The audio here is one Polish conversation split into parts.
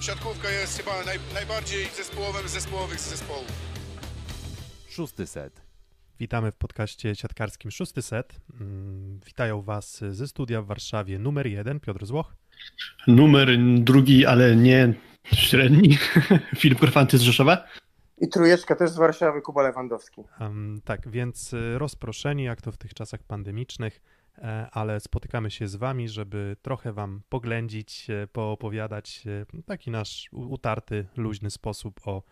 siatkówka jest chyba naj, najbardziej zespołowym z zespołowych zespołów. Szósty set. Witamy w podcaście siatkarskim Szósty Set. Mm, Witają Was ze studia w Warszawie numer jeden, Piotr Złoch. Numer drugi, ale nie średni, Filip Korfanty z Rzeszowa. I trójeczka też z Warszawy, Kuba Lewandowski. Um, tak, więc y, rozproszeni, jak to w tych czasach pandemicznych, ale spotykamy się z Wami, żeby trochę Wam poględzić, e, poopowiadać e, taki nasz utarty, luźny sposób o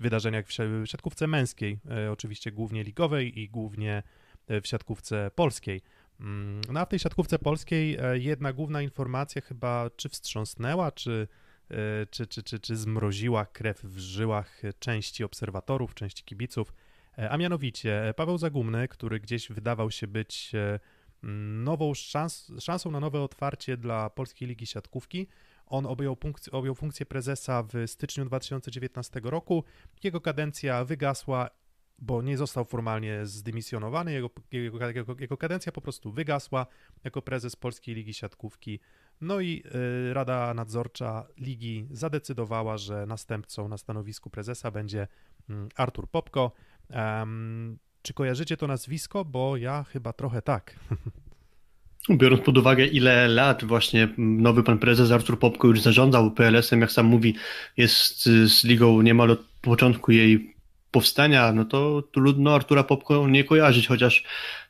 wydarzeniach w si- w siatkówce męskiej, e, oczywiście głównie ligowej i głównie e, w siatkówce polskiej. Mm, No a w tej siatkówce polskiej e, jedna główna informacja chyba czy wstrząsnęła, czy, e, czy, czy, czy, czy zmroziła krew w żyłach części obserwatorów, części kibiców, E, a mianowicie e, Paweł Zagumny, który gdzieś wydawał się być e, nową szans, szansą na nowe otwarcie dla Polskiej Ligi Siatkówki. On objął, punkc- objął funkcję prezesa w styczniu 2019 roku. Jego kadencja wygasła, bo nie został formalnie zdymisjonowany. Jego, jego, jego, jego kadencja po prostu wygasła jako prezes Polskiej Ligi Siatkówki. No i y, Rada Nadzorcza Ligi zadecydowała, że następcą na stanowisku prezesa będzie mm, Artur Popko. Czy kojarzycie to nazwisko? Bo ja chyba trochę tak. Biorąc pod uwagę, ile lat właśnie nowy pan prezes Artur Popko już zarządzał PLS-em, jak sam mówi, jest z ligą niemal od początku jej powstania, no to trudno Artura Popko nie kojarzyć, chociaż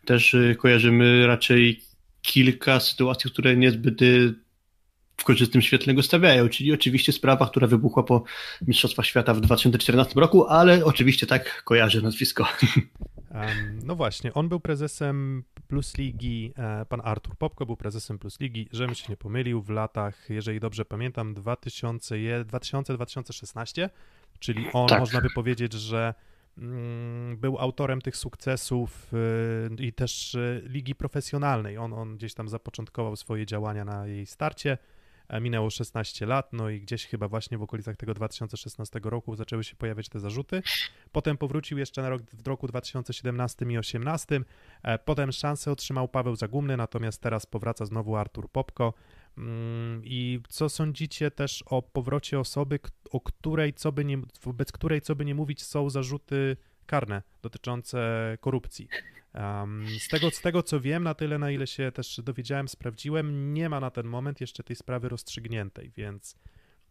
też y, kojarzymy raczej kilka sytuacji, które niezbyt y, w korzystnym świetle go stawiają, czyli oczywiście sprawa, która wybuchła po Mistrzostwach Świata w 2014 roku, ale oczywiście tak kojarzę nazwisko. No właśnie, on był prezesem Plus Ligi, e, pan Artur Popko był prezesem Plus Ligi, żebym się nie pomylił, w latach, jeżeli dobrze pamiętam, 2000 2000-2016, czyli on, Tak. można by powiedzieć, że mm, był autorem tych sukcesów y, i też y, ligi profesjonalnej. On, on gdzieś tam zapoczątkował swoje działania na jej starcie. Minęło 16 lat, no i gdzieś chyba właśnie w okolicach tego 2016 roku zaczęły się pojawiać te zarzuty. Potem powrócił jeszcze na rok, w roku 2017 i 2018. E, Potem szansę otrzymał Paweł Zagumny, natomiast teraz powraca znowu Artur Popko. Mm, I co sądzicie też o powrocie osoby, o której, co by nie, wobec której, co by nie mówić, są zarzuty karne dotyczące korupcji? Em, z, tego, z tego co wiem, na tyle, na ile się też dowiedziałem, sprawdziłem, nie ma na ten moment jeszcze tej sprawy rozstrzygniętej, więc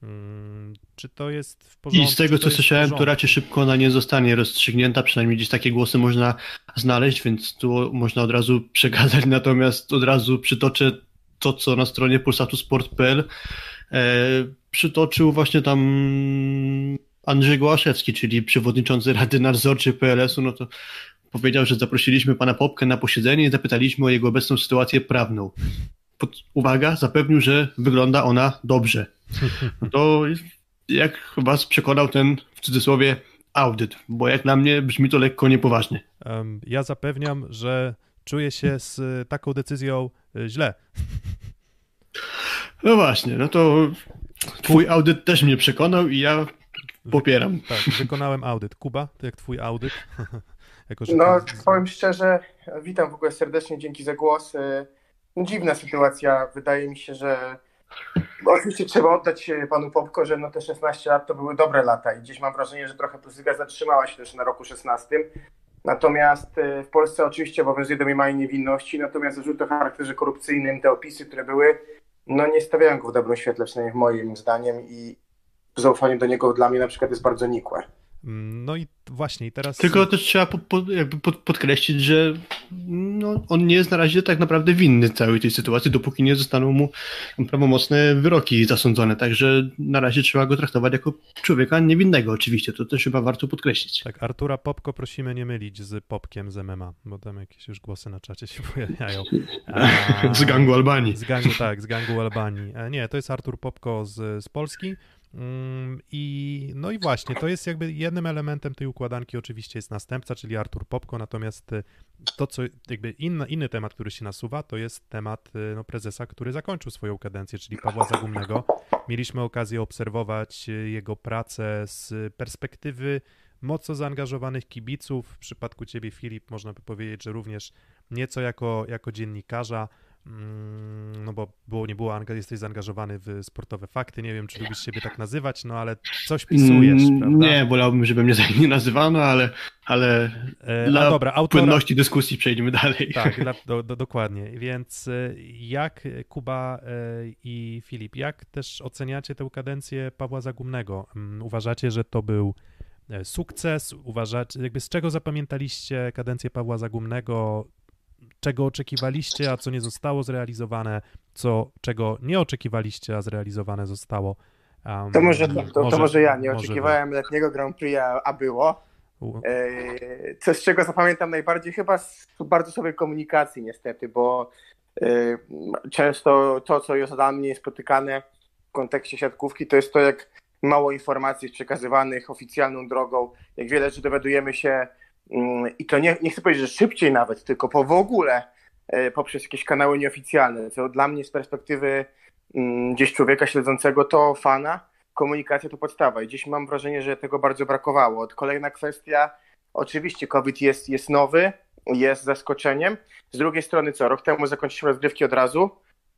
mm, czy to jest w porządku? I z tego, co słyszałem, to raczej szybko ona nie zostanie rozstrzygnięta, przynajmniej gdzieś takie głosy można znaleźć, więc tu można od razu przekazać, natomiast od razu przytoczę to, co na stronie pulsatusport.pl e, przytoczył właśnie tam Andrzej Gołaszewski, czyli przewodniczący Rady Nadzorczej PLS-u, no to powiedział, że zaprosiliśmy pana Popkę na posiedzenie i zapytaliśmy o jego obecną sytuację prawną. Pod, uwaga, zapewnił, że wygląda ona dobrze. No to jak was przekonał ten, w cudzysłowie, audyt? Bo jak na mnie brzmi to lekko niepoważnie. Ja zapewniam, że czuję się z y, taką decyzją y, źle. No właśnie, no to twój audyt też mnie przekonał i ja popieram. Tak, wykonałem audyt. Kuba, to jak twój audyt? jako, że No, ty- powiem szczerze, witam w ogóle serdecznie, dzięki za głos. Y, no, Dziwna sytuacja, wydaje mi się, że bo oczywiście trzeba oddać panu Popko, że no te 16 lat to były dobre lata i gdzieś mam wrażenie, że trochę Plusliga zatrzymała się też na roku 16. Natomiast y, w Polsce oczywiście obowiązuje domniemanie niewinności, natomiast zarzuty o charakterze korupcyjnym, te opisy, które były, no nie stawiają go w dobrym świetle, przynajmniej moim zdaniem i zaufanie do niego dla mnie na przykład jest bardzo nikłe. No i właśnie, i teraz... Tylko też trzeba po, po, jakby pod, podkreślić, że no, on nie jest na razie tak naprawdę winny całej tej sytuacji, dopóki nie zostaną mu prawomocne wyroki zasądzone. Także na razie trzeba go traktować jako człowieka niewinnego, oczywiście. To też chyba warto podkreślić. Tak, Artura Popko prosimy nie mylić z Popkiem z MMA, bo tam jakieś już głosy na czacie się pojawiają. A- Z gangu Albanii. Z gangu, tak, z gangu Albanii. E, Nie, to jest Artur Popko z, z Polski. Mm, I no i właśnie, to jest jakby jednym elementem tej układanki oczywiście jest następca, czyli Artur Popko, natomiast y, to, co jakby inny, inny temat, który się nasuwa, to jest temat y, no, prezesa, który zakończył swoją kadencję, czyli Pawła Zagumnego. Mieliśmy okazję obserwować y, jego pracę z perspektywy mocno zaangażowanych kibiców. W przypadku ciebie, Filip, można by powiedzieć, że również nieco jako, jako dziennikarza. Mm, no bo było, nie było, jesteś zaangażowany w sportowe fakty, nie wiem, czy lubisz siebie tak nazywać, no ale coś pisujesz, Mm, prawda? Nie, wolałbym, żeby mnie tak nie nazywano, ale, ale E, dla dobra, autora... płynności dyskusji przejdźmy dalej. Tak, dla, do, do, dokładnie. Więc e, jak Kuba e, i Filip, jak też oceniacie tę kadencję Pawła Zagumnego? Mm, Uważacie, że to był e, sukces? Uważacie, jakby z czego zapamiętaliście kadencję Pawła Zagumnego? Czego oczekiwaliście, a co nie zostało zrealizowane? Co, czego nie oczekiwaliście, a zrealizowane zostało? Um, To może, to, to, to może ja nie może oczekiwałem letniego Grand Prix, a, a było. E, Co z czego zapamiętam najbardziej? Chyba z bardzo sobie komunikacji niestety, bo e, często to, co jest dla mnie spotykane w kontekście siatkówki, to jest to, jak mało informacji jest przekazywanych oficjalną drogą, jak wiele rzeczy dowiadujemy się i to nie, nie chcę powiedzieć, że szybciej nawet, tylko po w ogóle e, poprzez jakieś kanały nieoficjalne, co dla mnie z perspektywy mm, gdzieś człowieka śledzącego to fana, komunikacja to podstawa i dziś mam wrażenie, że tego bardzo brakowało. Kolejna kwestia, oczywiście COVID jest, jest nowy, jest zaskoczeniem. Z drugiej strony co, rok temu zakończyliśmy rozgrywki od razu,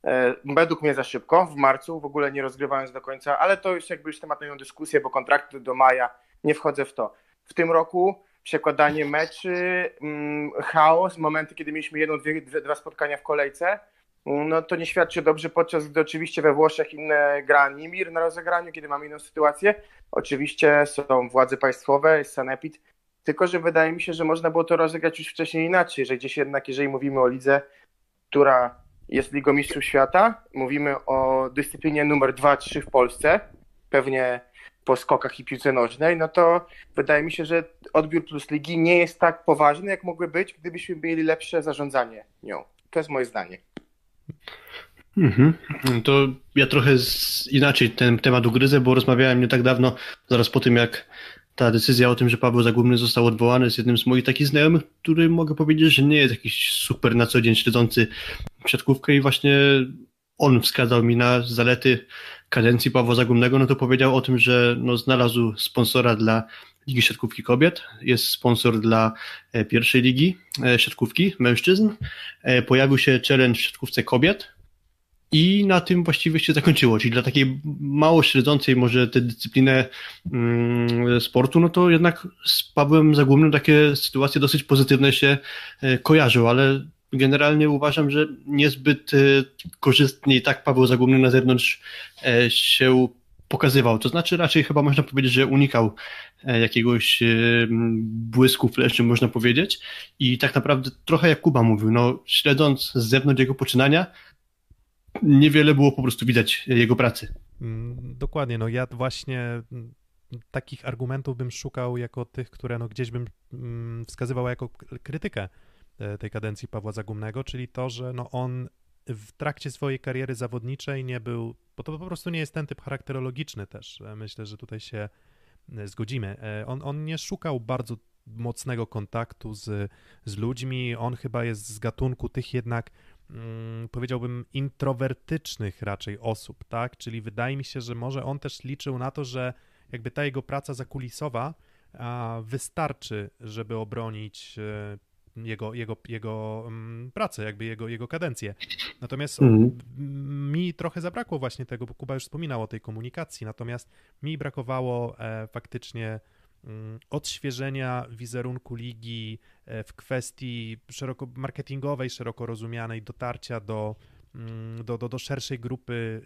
e, według mnie za szybko, w marcu, w ogóle nie rozgrywając do końca, ale to już jakby już temat na dyskusję, bo kontrakty do maja, nie wchodzę w to. W tym roku przekładanie meczy, mm, chaos, momenty, kiedy mieliśmy jedno, dwie, dwa spotkania w kolejce, no to nie świadczy dobrze, podczas gdy oczywiście we Włoszech inne gra Nimir na rozegraniu, kiedy mamy inną sytuację. Oczywiście są władze państwowe, jest Sanepid, tylko że wydaje mi się, że można było to rozegrać już wcześniej inaczej, że gdzieś jednak, jeżeli mówimy o lidze, która jest Ligą Mistrzów Świata, mówimy o dyscyplinie numer 2-3 w Polsce, pewnie po skokach i piłce nożnej, no to wydaje mi się, że odbiór plus ligi nie jest tak poważny, jak mógłby być, gdybyśmy mieli lepsze zarządzanie nią. To jest moje zdanie. Mhm. To ja trochę z, inaczej ten temat ugryzę, bo rozmawiałem nie tak dawno, zaraz po tym jak ta decyzja o tym, że Paweł Zagubny został odwołany z jednym z moich takich znajomych, który mogę powiedzieć, że nie jest jakiś super na co dzień śledzący siatkówkę i właśnie on wskazał mi na zalety kadencji Pawła Zagumnego, no to powiedział o tym, że no, znalazł sponsora dla Ligi Siatkówki Kobiet, jest sponsor dla e, pierwszej ligi e, siatkówki mężczyzn, e, pojawił się challenge w siatkówce kobiet i na tym właściwie się zakończyło, czyli dla takiej mało śledzącej może tę dyscyplinę mm, sportu, no to jednak z Pawłem Zagłównym takie sytuacje dosyć pozytywne się kojarzą, ale generalnie uważam, że niezbyt e, korzystnie tak Paweł Zagłówny na zewnątrz e, się pokazywał. To znaczy raczej chyba można powiedzieć, że unikał e, jakiegoś błysku fleszy, można powiedzieć. I tak naprawdę trochę jak Kuba mówił, no śledząc z zewnątrz jego poczynania, niewiele było po prostu widać jego pracy. Mm, Dokładnie, no ja właśnie mm, takich argumentów bym szukał jako tych, które no gdzieś bym mm, wskazywał jako krytykę tej kadencji Pawła Zagumnego, czyli to, że no on w trakcie swojej kariery zawodniczej nie był, bo to po prostu nie jest ten typ charakterologiczny też, e, myślę, że tutaj się e, zgodzimy. E, On, on nie szukał bardzo mocnego kontaktu z, z ludźmi, on chyba jest z gatunku tych jednak mm, powiedziałbym, introwertycznych raczej osób, tak? Czyli wydaje mi się, że może on też liczył na to, że jakby ta jego praca zakulisowa wystarczy, żeby obronić e, jego, jego, jego mm, pracę, jakby jego, jego kadencję. Natomiast Mhm. mi trochę zabrakło właśnie tego, bo Kuba już wspominał o tej komunikacji, natomiast mi brakowało e, faktycznie mm, odświeżenia wizerunku ligi e, w kwestii szeroko marketingowej, szeroko rozumianej, dotarcia do, mm, do, do, do szerszej grupy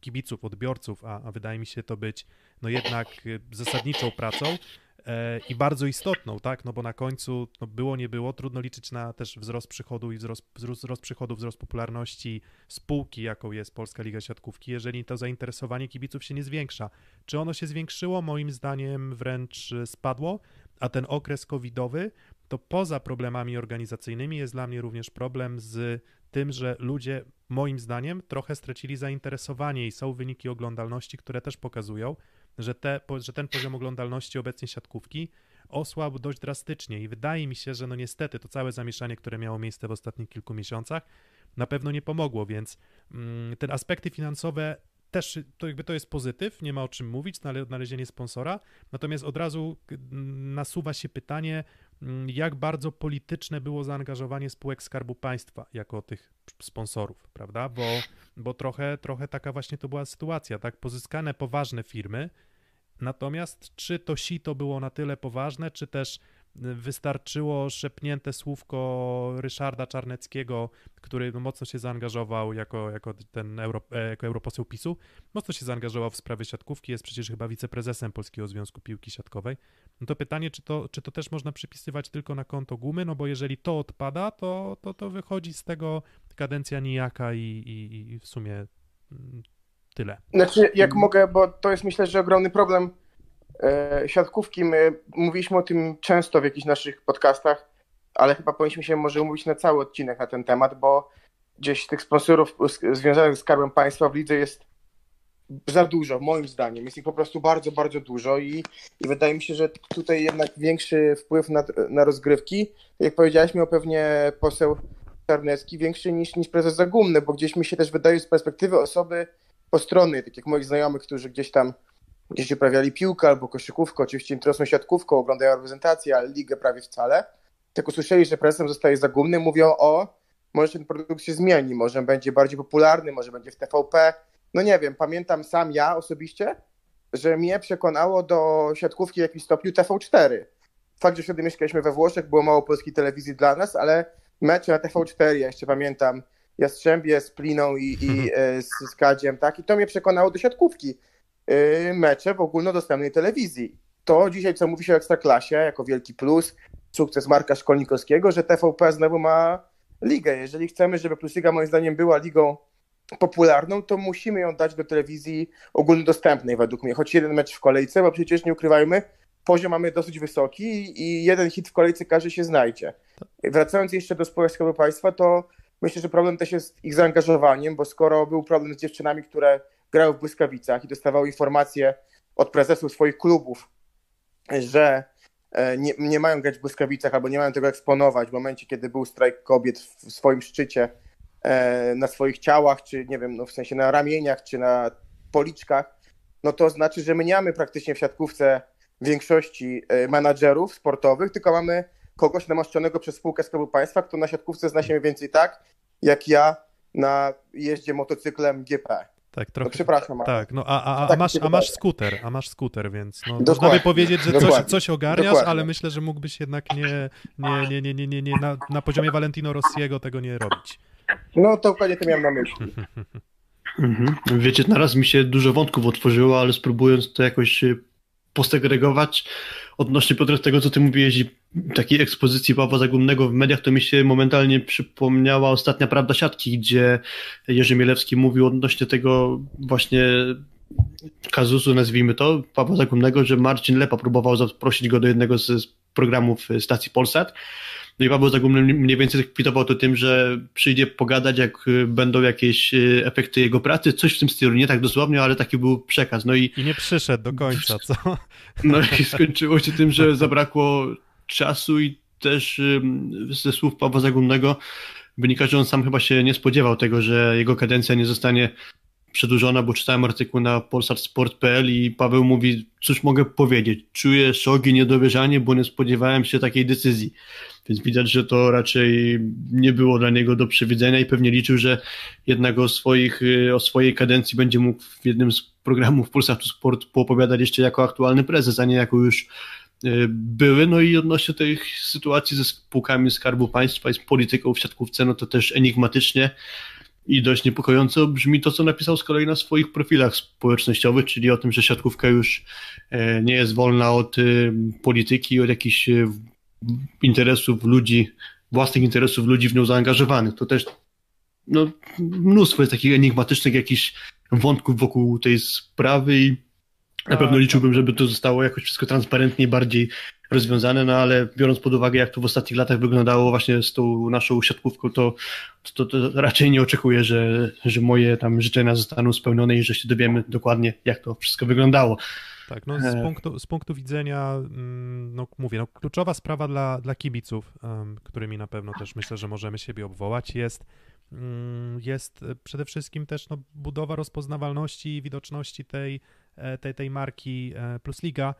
kibiców, odbiorców, a, a wydaje mi się to być no jednak y, zasadniczą pracą e, i bardzo istotną, tak, no bo na końcu no było, nie było, trudno liczyć na też wzrost przychodu i wzrost, wzrost, przychodu, wzrost popularności spółki, jaką jest Polska Liga Siatkówki, jeżeli to zainteresowanie kibiców się nie zwiększa. Czy ono się zwiększyło? Moim zdaniem wręcz y, spadło, a ten okres covidowy to poza problemami organizacyjnymi jest dla mnie również problem z tym, że ludzie moim zdaniem trochę stracili zainteresowanie i są wyniki oglądalności, które też pokazują, że, te, że ten poziom oglądalności obecnie siatkówki osłabł dość drastycznie i wydaje mi się, że no niestety to całe zamieszanie, które miało miejsce w ostatnich kilku miesiącach na pewno nie pomogło, więc mm, te aspekty finansowe też to jakby to jest pozytyw, nie ma o czym mówić, odnalezienie sponsora, natomiast od razu nasuwa się pytanie, mm, jak bardzo polityczne było zaangażowanie spółek Skarbu Państwa jako tych sponsorów, prawda? Bo, bo trochę, trochę taka właśnie to była sytuacja, tak? Pozyskane poważne firmy, natomiast czy to sito było na tyle poważne, czy też wystarczyło szepnięte słówko Ryszarda Czarneckiego, który no, mocno się zaangażował jako, jako ten euro, e, jako europoseł PiSu, mocno się zaangażował w sprawy siatkówki, jest przecież chyba wiceprezesem Polskiego Związku Piłki Siatkowej. No to pytanie, czy to, czy to też można przypisywać tylko na konto gumy, no bo jeżeli to odpada, to, to, to wychodzi z tego kadencja nijaka i, i, i w sumie mm, tyle. Znaczy, jak mogę, bo to jest myślę, że ogromny problem E, siatkówki, my mówiliśmy o tym często w jakichś naszych podcastach, ale chyba powinniśmy się może umówić na cały odcinek na ten temat, bo gdzieś tych sponsorów związanych z Skarbem Państwa w lidze jest za dużo, moim zdaniem. Jest ich po prostu bardzo, bardzo dużo i, i wydaje mi się, że tutaj jednak większy wpływ na, na rozgrywki, tak jak powiedziałeś, miał pewnie poseł Czarnecki, większy niż, niż prezes Zagumny, bo gdzieś mi się też wydaje z perspektywy osoby postronnej, tak jak moich znajomych, którzy gdzieś tam gdzieś uprawiali piłkę albo koszykówkę, oczywiście interesują siatkówką, oglądają reprezentację, ale ligę prawie wcale. Tak usłyszeli, że prezesem zostaje zagumny, mówią o, może ten produkt się zmieni, może będzie bardziej popularny, może będzie w TVP. No nie wiem, pamiętam sam ja osobiście, że mnie przekonało do siatkówki w jakimś stopniu TV4. Fakt, że wtedy mieszkaliśmy we Włoszech, było mało polskiej telewizji dla nas, ale mecze na TV4, ja jeszcze pamiętam, Jastrzębie z Pliną i, i e, z, z Kadziem, tak? I to mnie przekonało do siatkówki. Y, mecze w ogólnodostępnej telewizji. To dzisiaj, co mówi się o Ekstraklasie, jako wielki plus, sukces Marka Szkolnikowskiego, że TVP znowu ma ligę. Jeżeli chcemy, żeby Plusliga moim zdaniem była ligą popularną, to musimy ją dać do telewizji ogólnodostępnej według mnie. Choć jeden mecz w kolejce, bo przecież nie ukrywajmy, poziom mamy dosyć wysoki i jeden hit w kolejce każdy się znajdzie. Wracając jeszcze do spółek Skarbu Państwa, to myślę, że problem też jest ich zaangażowaniem, bo skoro był problem z dziewczynami, które grały w Błyskawicach i dostawały informacje od prezesów swoich klubów, że e, nie, nie mają grać w Błyskawicach albo nie mają tego eksponować w momencie, kiedy był strajk kobiet w swoim szczycie e, na swoich ciałach, czy nie wiem, no w sensie na ramieniach, czy na policzkach, no to znaczy, że my nie mamy praktycznie w siatkówce większości e, menadżerów sportowych, tylko mamy kogoś namaszczonego przez spółkę Skarbu Państwa, kto na siatkówce zna się mniej więcej tak, jak ja na jeździe motocyklem GP. Tak, trochę. No, przepraszam. Tak, no a, a, a, masz, a masz skuter, a masz skuter, więc no, można by powiedzieć, że coś, coś ogarniasz, Dokładnie. ale myślę, że mógłbyś jednak nie, nie, nie, nie, nie, nie, nie na, na poziomie Valentino Rossiego tego nie robić. No to dokładnie to miałem na myśli. Mhm. Wiecie, naraz mi się dużo wątków otworzyło, ale spróbując to jakoś posegregować odnośnie Piotr tego, co ty mówiłeś i takiej ekspozycji Pawła Zagumnego w mediach, to mi się momentalnie przypomniała ostatnia prawda siatki, gdzie Jerzy Mielewski mówił odnośnie tego właśnie kazusu, nazwijmy to, Pawła Zagumnego, że Marcin Lepa próbował zaprosić go do jednego z programów stacji Polsat no i Paweł Zagumny mniej więcej kwitował to tym, że przyjdzie pogadać, jak y, będą jakieś y, efekty jego pracy, coś w tym stylu, nie tak dosłownie, ale taki był przekaz. No i, I nie przyszedł do końca, co? No i skończyło się tym, że zabrakło czasu i też ze słów Pawła Zagumnego wynika, że on sam chyba się nie spodziewał tego, że jego kadencja nie zostanie przedłużona, bo czytałem artykuł na polsatsport.pl i Paweł mówi, cóż mogę powiedzieć, czuję szok i niedowierzanie, bo nie spodziewałem się takiej decyzji. Więc widać, że to raczej nie było dla niego do przewidzenia i pewnie liczył, że jednak o, swoich, o swojej kadencji będzie mógł w jednym z programów Polsatu Sport poopowiadać jeszcze jako aktualny prezes, a nie jako już były. No i odnośnie tej sytuacji ze spółkami Skarbu Państwa i z polityką w siatkówce, no to też enigmatycznie i dość niepokojąco brzmi to, co napisał z kolei na swoich profilach społecznościowych, czyli o tym, że siatkówka już e, nie jest wolna od e, polityki, od jakichś e, interesów ludzi, własnych interesów ludzi w nią zaangażowanych. To też no, mnóstwo jest takich enigmatycznych jakichś wątków wokół tej sprawy i na pewno liczyłbym, żeby to zostało jakoś wszystko transparentnie bardziej rozwiązane, no ale biorąc pod uwagę, jak to w ostatnich latach wyglądało właśnie z tą naszą siatkówką, to, to, to raczej nie oczekuję, że, że moje tam życzenia zostaną spełnione i że się dowiemy dokładnie, jak to wszystko wyglądało. Tak, no z e. punktu, z punktu widzenia, mm, no mówię, no, kluczowa sprawa dla, dla kibiców, którymi na pewno też myślę, że możemy siebie obwołać, jest, um, jest przede wszystkim też no, budowa rozpoznawalności i widoczności tej, tej, tej marki e, Plus Liga.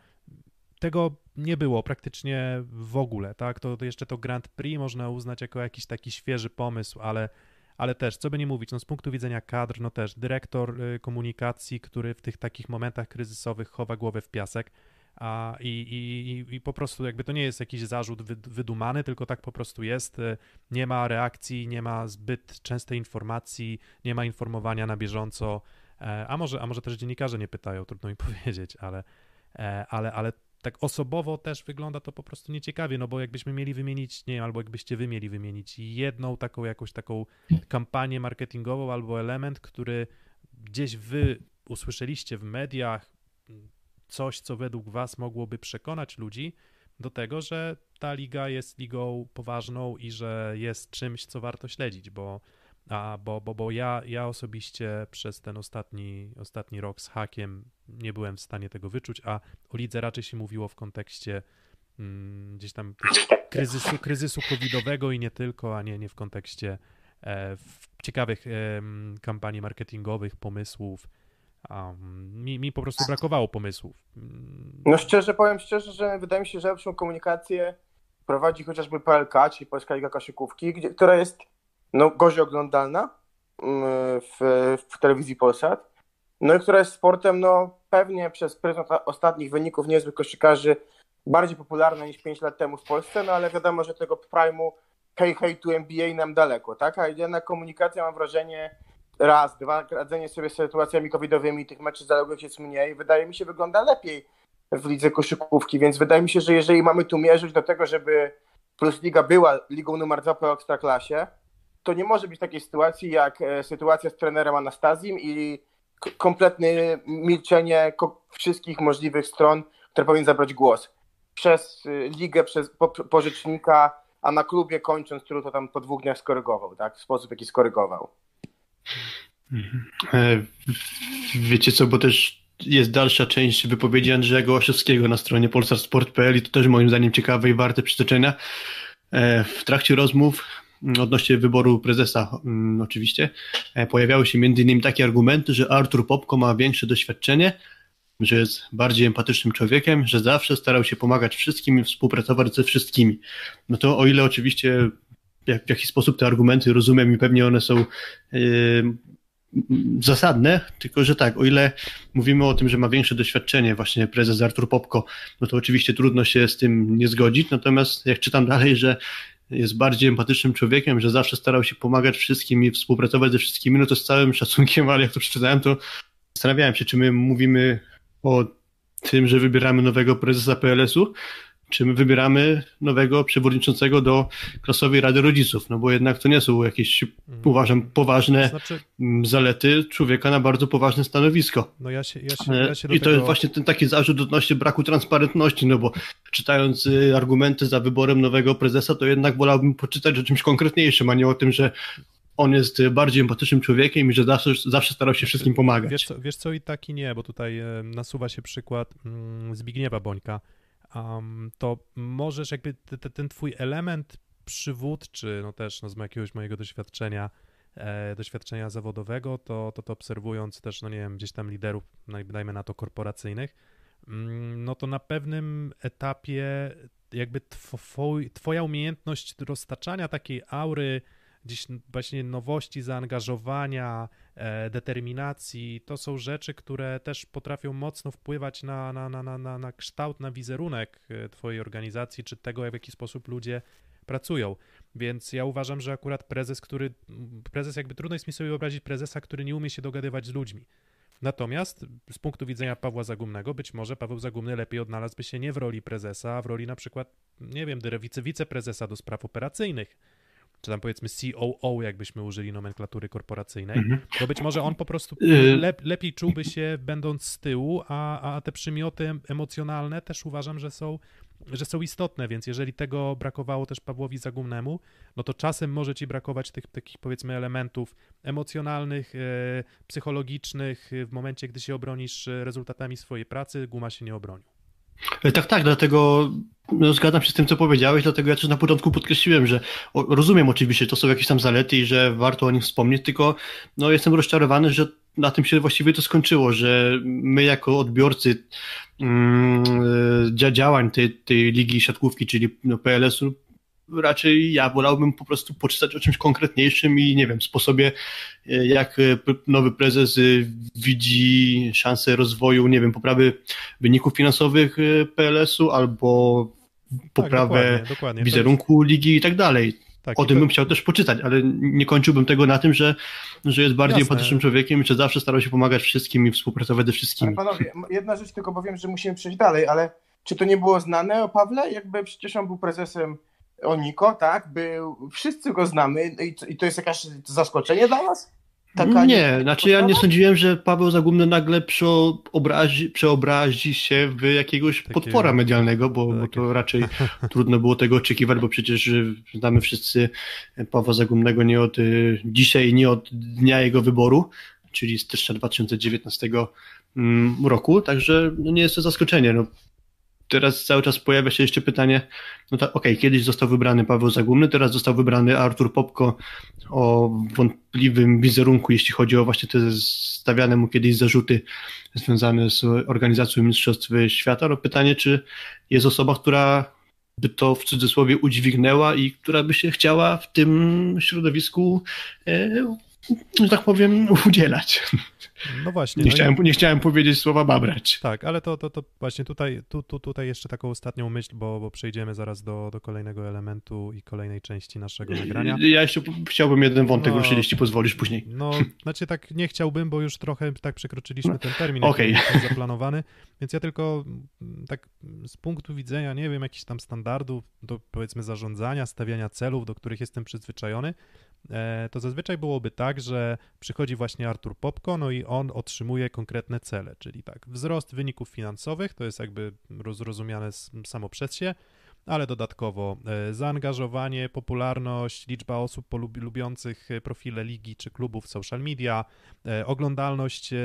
Tego nie było praktycznie w ogóle, tak? To, to jeszcze to Grand Prix można uznać jako jakiś taki świeży pomysł, ale, ale też, co by nie mówić, no z punktu widzenia kadr, no też dyrektor y, komunikacji, który w tych takich momentach kryzysowych chowa głowę w piasek, a, i, i, i po prostu jakby to nie jest jakiś zarzut wydumany, tylko tak po prostu jest. Y, nie ma reakcji, nie ma zbyt częstej informacji, nie ma informowania na bieżąco, e, a może, a może też dziennikarze nie pytają, trudno mi powiedzieć, ale, e, ale, ale tak osobowo też wygląda to po prostu nieciekawie, no bo jakbyśmy mieli wymienić, nie wiem, albo jakbyście wy mieli wymienić jedną taką jakąś taką kampanię marketingową albo element, który gdzieś wy usłyszeliście w mediach, coś, co według was mogłoby przekonać ludzi do tego, że ta liga jest ligą poważną i że jest czymś, co warto śledzić, bo a, bo, bo, bo ja, ja osobiście przez ten ostatni, ostatni rok z hakiem nie byłem w stanie tego wyczuć, a o lidze raczej się mówiło w kontekście mm, gdzieś tam kryzysu, kryzysu covidowego i nie tylko, a nie, nie w kontekście e, w ciekawych e, kampanii marketingowych, pomysłów. Mi, mi po prostu brakowało pomysłów. No szczerze powiem szczerze, że wydaje mi się, że lepszą komunikację prowadzi chociażby PLK, czyli Polska Liga Koszykówki, która jest no, gorzej oglądalna mm, w, w telewizji Polsat, no i która jest sportem, no pewnie przez pryzmat ostatnich wyników niezłych koszykarzy bardziej popularna niż 5 lat temu w Polsce, no ale wiadomo, że tego prime'u hej, hej, tu NBA nam daleko, tak? A jednak komunikacja, mam wrażenie, raz, dwa, radzenie sobie z sytuacjami covidowymi, tych meczów zaległych jest mniej, wydaje mi się, wygląda lepiej w lidze koszykówki, więc wydaje mi się, że jeżeli mamy tu mierzyć do tego, żeby Plus Liga była ligą numer dwa po Ekstraklasie, to nie może być takiej sytuacji jak e, sytuacja z trenerem Anastazim i kompletne milczenie wszystkich możliwych stron, które powinien zabrać głos. Przez e, ligę, przez pożycznika, a na klubie kończąc, który to tam po dwóch dniach skorygował, tak? W sposób, jaki skorygował. Mhm. E, wiecie co, bo też jest dalsza część wypowiedzi Andrzeja Gołaszewskiego na stronie polsatsport.pl i to też moim zdaniem ciekawe i warte przytoczenia. W trakcie rozmów odnośnie wyboru prezesa mm, oczywiście, e, pojawiały się między innymi takie argumenty, że Artur Popko ma większe doświadczenie, że jest bardziej empatycznym człowiekiem, że zawsze starał się pomagać wszystkim i współpracować ze wszystkimi. No to o ile oczywiście jak, w jakiś sposób te argumenty rozumiem i pewnie one są yy, zasadne, tylko że tak, o ile mówimy o tym, że ma większe doświadczenie właśnie prezes Artur Popko, no to oczywiście trudno się z tym nie zgodzić, natomiast jak czytam dalej, że jest bardziej empatycznym człowiekiem, że zawsze starał się pomagać wszystkim i współpracować ze wszystkimi, no to z całym szacunkiem, ale jak to przeczytałem, to zastanawiałem się, czy my mówimy o tym, że wybieramy nowego prezesa PLS-u, czy my wybieramy nowego przewodniczącego do Klasowej Rady Rodziców, no bo jednak to nie są jakieś, mm. uważam, poważne znaczy... zalety człowieka na bardzo poważne stanowisko. No ja się, ja się, ja się I to tego... jest właśnie ten taki zarzut odnośnie braku transparentności, no bo czytając y, argumenty za wyborem nowego prezesa, to jednak wolałbym poczytać o czymś konkretniejszym, a nie o tym, że on jest bardziej empatycznym człowiekiem i że zawsze, zawsze starał się wszystkim pomagać. Wiesz co, wiesz co, i tak i nie, bo tutaj nasuwa się przykład mm, Zbigniewa Bońka, um, to możesz jakby te, te, ten twój element przywódczy, no też no z jakiegoś mojego doświadczenia, e, doświadczenia zawodowego, to, to to obserwując też, no nie wiem, gdzieś tam liderów, dajmy na to korporacyjnych, mm, no to na pewnym etapie jakby twoj, twoja umiejętność roztaczania takiej aury gdzieś właśnie nowości, zaangażowania, determinacji, to są rzeczy, które też potrafią mocno wpływać na, na, na, na, na kształt, na wizerunek e, Twojej organizacji, czy tego, w jaki sposób ludzie pracują. Więc ja uważam, że akurat prezes, który, prezes jakby trudno jest mi sobie wyobrazić prezesa, który nie umie się dogadywać z ludźmi. Natomiast z punktu widzenia Pawła Zagumnego, być może Paweł Zagumny lepiej odnalazłby się nie w roli prezesa, a w roli na przykład, nie wiem, wice, wiceprezesa do spraw operacyjnych czy tam powiedzmy COO, jakbyśmy użyli nomenklatury korporacyjnej, mhm. to być może on po prostu y- lep, lepiej czułby się będąc z tyłu, a, a te przymioty emocjonalne też uważam, że są, że są istotne, więc jeżeli tego brakowało też Pawłowi Zagumnemu, no to czasem może ci brakować tych takich powiedzmy elementów emocjonalnych, e, psychologicznych w momencie, gdy się obronisz rezultatami swojej pracy, Guma się nie obronił. E, tak, tak, dlatego no, zgadzam się z tym, co powiedziałeś, dlatego ja też na początku podkreśliłem, że o, rozumiem oczywiście, to są jakieś tam zalety i że warto o nich wspomnieć, tylko no, jestem rozczarowany, że na tym się właściwie to skończyło, że my jako odbiorcy mm, dzia- działań tej, tej ligi siatkówki, czyli no, PLS-u, raczej ja wolałbym po prostu poczytać o czymś konkretniejszym i nie wiem, sposobie, e, jak e, nowy prezes e, widzi szansę rozwoju, nie wiem, poprawy wyników finansowych PLS-u albo poprawę Tak, dokładnie, dokładnie. Wizerunku ligi i tak dalej. jest- tak, O tym to- bym chciał też poczytać, ale nie kończyłbym tego na tym, że, że jest bardziej empatycznym człowiekiem i że zawsze starał się pomagać wszystkim i współpracować ze Ale wszystkimi. panowie, m- jedna rzecz tylko powiem, że musimy przejść dalej, ale czy to nie było znane o Pawle? Jakby przecież on był prezesem Oniko, tak? Był, wszyscy go znamy i, i to jest jakieś zaskoczenie dla was? Taka nie, znaczy ja nie sądziłem, że Paweł Zagumny nagle przeobrazi, przeobrazi się w jakiegoś Takiego- potwora medialnego, bo, bo to raczej trudno było tego oczekiwać, bo przecież znamy wszyscy Pawła Zagumnego nie od y, dzisiaj, nie od dnia jego wyboru, czyli stycznia 2019 mm, roku, także no nie jest to zaskoczenie. No, teraz cały czas pojawia się jeszcze pytanie, no tak, okej, kiedyś został wybrany Paweł Zagumny, teraz został wybrany Artur Popko o wątpliwym wizerunku, jeśli chodzi o właśnie te stawiane mu kiedyś zarzuty związane z organizacją Mistrzostw Świata. No pytanie, czy jest osoba, która by to w cudzysłowie udźwignęła i która by się chciała w tym środowisku, e, że tak powiem, udzielać. No właśnie. Nie no i- chciałem, nie chciałem powiedzieć słowa babrać. Tak, ale to, to, to właśnie tutaj, tu, tu, tutaj jeszcze taką ostatnią myśl, bo, bo przejdziemy zaraz do, do kolejnego elementu i kolejnej części naszego nagrania. Ja jeszcze chciałbym jeden wątek No. ruszyć, jeśli pozwolisz później. No, znaczy tak nie chciałbym, bo już trochę tak przekroczyliśmy ten termin, był zaplanowany, więc ja tylko mm, tak z punktu widzenia, nie wiem, jakichś tam standardów do powiedzmy zarządzania, stawiania celów, do których jestem przyzwyczajony, to zazwyczaj byłoby tak, że przychodzi właśnie Artur Popko, no i on otrzymuje konkretne cele, czyli tak, wzrost wyników finansowych, to jest jakby rozrozumiane s- samo przez się, ale dodatkowo e, zaangażowanie, popularność, liczba osób lubiących e, profile ligi czy klubów social media, e, oglądalność, e,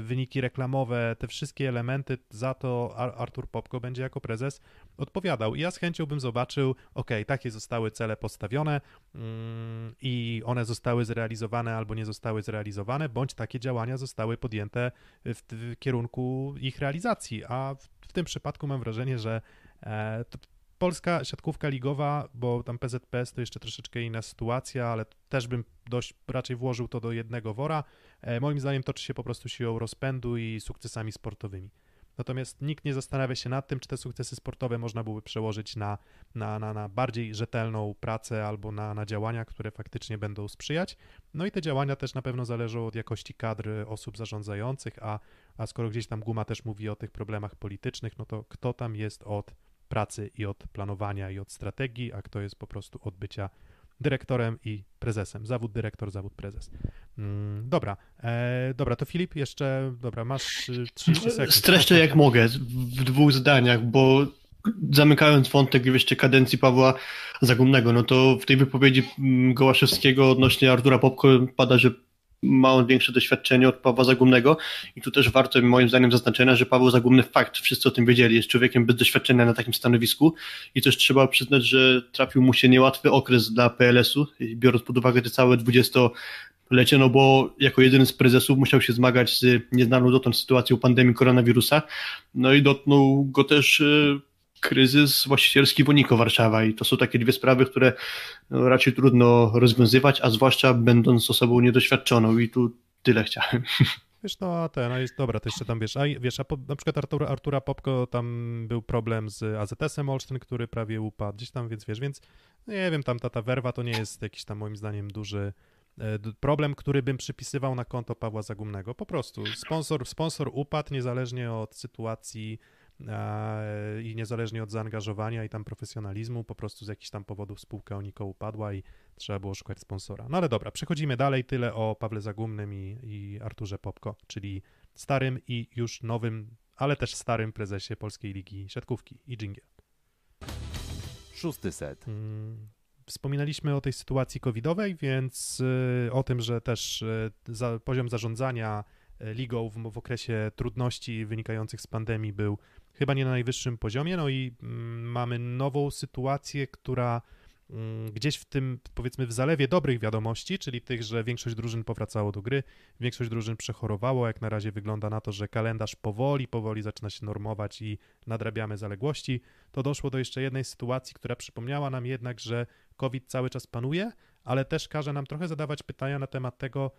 wyniki reklamowe, te wszystkie elementy, za to Ar- Artur Popko będzie jako prezes odpowiadał. I ja z chęcią bym zobaczył, ok, takie zostały cele postawione mm, i one zostały zrealizowane albo nie zostały zrealizowane, bądź takie działania zostały podjęte w, w kierunku ich realizacji. A w, w tym przypadku mam wrażenie, że e, to, Polska siatkówka ligowa, bo tam PZPS to jeszcze troszeczkę inna sytuacja, ale też bym dość raczej włożył to do jednego wora. E, moim zdaniem toczy się po prostu siłą rozpędu i sukcesami sportowymi. Natomiast nikt nie zastanawia się nad tym, czy te sukcesy sportowe można byłoby przełożyć na, na, na, na bardziej rzetelną pracę albo na, na działania, które faktycznie będą sprzyjać. No i te działania też na pewno zależą od jakości kadr osób zarządzających, a, a skoro gdzieś tam Guma też mówi o tych problemach politycznych, no to kto tam jest od pracy i od planowania i od strategii, a kto jest po prostu od bycia dyrektorem i prezesem. Zawód dyrektor, zawód prezes. Mm, dobra, e, dobra, to Filip, jeszcze, dobra, masz y, 30 sekund. Streszczę jak mogę, w dwóch zdaniach, bo zamykając wątek jeszcze kadencji Pawła Zagumnego, no to w tej wypowiedzi mm, Gołaszewskiego odnośnie Artura Popko pada, że ma on większe doświadczenie od Pawła Zagumnego i tu też warto moim zdaniem zaznaczenia, że Paweł Zagumny fakt, wszyscy o tym wiedzieli, jest człowiekiem bez doświadczenia na takim stanowisku. I też trzeba przyznać, że trafił mu się niełatwy okres dla PLS-u, biorąc pod uwagę te całe 20 lecie, no bo jako jedyny z prezesów musiał się zmagać z nieznaną dotąd sytuacją pandemii koronawirusa, no i dotknął go też y, kryzys właścicielski w Uniko Warszawa i to są takie dwie sprawy, które no, raczej trudno rozwiązywać, a zwłaszcza będąc osobą niedoświadczoną i tu tyle chciałem. Wiesz, no a ten, a jest, dobra, to jeszcze tam wiesz, a wiesz, a po, na przykład Artura, Artura Popko tam był problem z AZS-em Olsztyn, który prawie upadł, gdzieś tam, więc wiesz, więc nie wiem, tam ta, ta werwa to nie jest jakiś tam moim zdaniem duży e, problem, który bym przypisywał na konto Pawła Zagumnego, po prostu sponsor, sponsor upadł niezależnie od sytuacji i niezależnie od zaangażowania i tam profesjonalizmu, po prostu z jakichś tam powodów spółka Oniko upadła i trzeba było szukać sponsora. No ale dobra, przechodzimy dalej, tyle o Pawle Zagumnym i, i Arturze Popko, czyli starym i już nowym, ale też starym prezesie Polskiej Ligi Siatkówki i dżingiel. Szósty set. Mm, Wspominaliśmy o tej sytuacji covidowej, więc y, o tym, że też y, za, poziom zarządzania y, ligą w, w okresie trudności wynikających z pandemii był chyba nie na najwyższym poziomie, no i mm, mamy nową sytuację, która mm, gdzieś w tym, powiedzmy, w zalewie dobrych wiadomości, czyli tych, że większość drużyn powracało do gry, większość drużyn przechorowało. Jak na razie wygląda na to, że kalendarz powoli, powoli zaczyna się normować i nadrabiamy zaległości. To doszło do jeszcze jednej sytuacji, która przypomniała nam jednak, że COVID cały czas panuje, ale też każe nam trochę zadawać pytania na temat tego,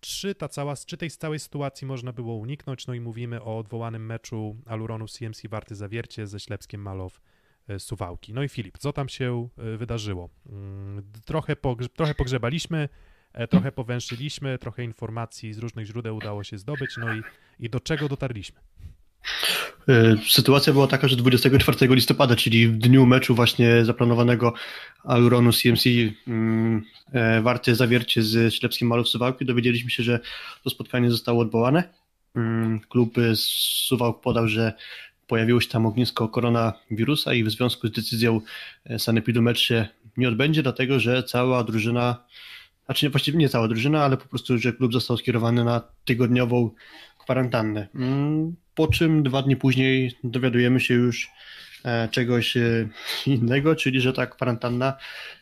czy, ta cała, czy tej całej sytuacji można było uniknąć. No i mówimy o odwołanym meczu Aluronu CMC Warty Zawiercie ze Ślepskiem Malow e, Suwałki. No i Filip, co tam się e, wydarzyło? Mm, trochę, pogrze trochę pogrzebaliśmy, e, trochę powęszyliśmy, trochę informacji z różnych źródeł udało się zdobyć, no i, i do czego dotarliśmy? E, sytuacja była taka, że 24 listopada, czyli w dniu meczu właśnie zaplanowanego Auronu CMC mm, e, warte zawiercie z Ślepskim Malów Suwałki, dowiedzieliśmy się, że to spotkanie zostało odwołane. Mm, klub z Suwałk podał, że pojawiło się tam ognisko koronawirusa i w związku z decyzją e, Sanepidu mecz się nie odbędzie, dlatego że cała drużyna, znaczy właściwie nie cała drużyna, ale po prostu, że klub został skierowany na tygodniową kwarantannę. Po czym dwa dni później dowiadujemy się już e, czegoś e, innego, czyli że ta kwarantanna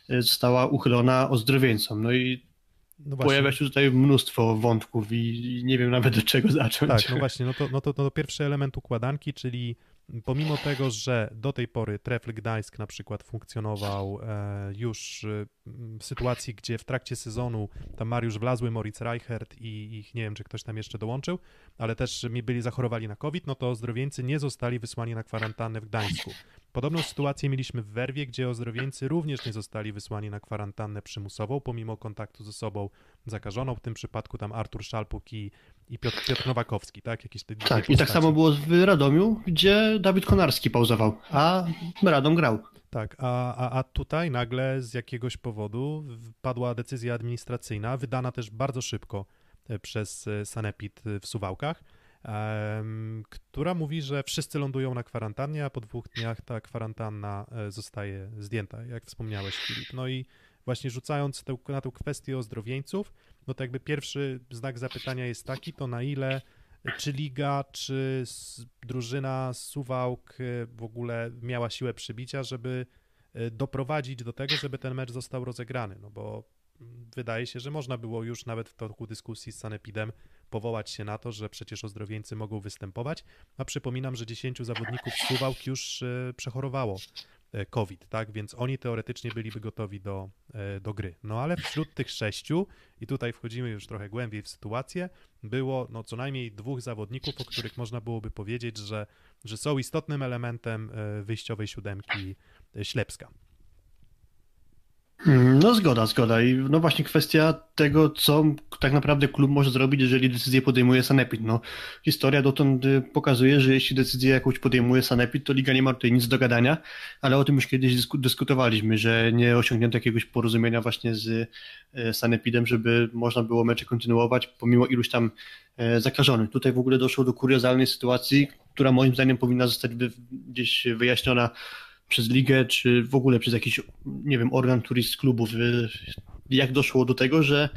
e, została uchylona ozdrowieńcom. No i no pojawia się tutaj mnóstwo wątków i nie wiem nawet do czego zacząć. Tak, no właśnie, no to, no to, no to pierwszy element układanki, czyli pomimo tego, że do tej pory Trefl Gdańsk na przykład funkcjonował e, już e, w sytuacji, gdzie w trakcie sezonu tam Mariusz Wlazły, Moritz Reichert i ich nie wiem, czy ktoś tam jeszcze dołączył, ale też mi byli zachorowali na COVID, no to ozdrowieńcy nie zostali wysłani na kwarantannę w Gdańsku. Podobną sytuację mieliśmy w Werwie, gdzie ozdrowieńcy również nie zostali wysłani na kwarantannę przymusową, pomimo kontaktu z osobą zakażoną, w tym przypadku tam Artur Szalpuk i, i Piotr, Piotr Nowakowski, tak? Jakieś te, tak, i tak samo było w Radomiu, gdzie Dawid Konarski pauzował, a Radom grał. Tak, a, a, a tutaj nagle z jakiegoś powodu padła decyzja administracyjna, wydana też bardzo szybko e, przez e, Sanepid w Suwałkach, która mówi, że wszyscy lądują na kwarantannie, a po dwóch dniach ta kwarantanna e, zostaje zdjęta, jak wspomniałeś, Filip. No i właśnie rzucając na tę kwestię ozdrowieńców, no to jakby pierwszy znak zapytania jest taki, to na ile czy liga, czy drużyna Suwałk e, w ogóle miała siłę przybicia, żeby e, doprowadzić do tego, żeby ten mecz został rozegrany, no bo mm, wydaje się, że można było już nawet w toku dyskusji z Sanepidem powołać się na to, że przecież ozdrowieńcy mogą występować, a przypominam, że 10 zawodników Suwałk już e, przechorowało E, COVID, tak? Więc oni teoretycznie byliby gotowi do, e, do gry. No ale wśród tych sześciu, i tutaj wchodzimy już trochę głębiej w sytuację, było no, co najmniej dwóch zawodników, o których można byłoby powiedzieć, że, że są istotnym elementem wyjściowej siódemki Ślepska. Mm, no zgoda, zgoda. I no właśnie kwestia tego, co tak naprawdę klub może zrobić, jeżeli decyzję podejmuje Sanepid. No, historia dotąd y, pokazuje, że jeśli decyzję jakąś podejmuje Sanepid, to liga nie ma tutaj nic do gadania, ale o tym już kiedyś dysku dyskutowaliśmy, że nie osiągnięto jakiegoś porozumienia właśnie z y, Sanepidem, żeby można było mecze kontynuować pomimo iluś tam y, zakażonych. Tutaj w ogóle doszło do kuriozalnej sytuacji, która moim zdaniem powinna zostać gdzieś wyjaśniona przez ligę, czy w ogóle przez jakiś, nie wiem, organ któryś klubów, y, jak doszło do tego, że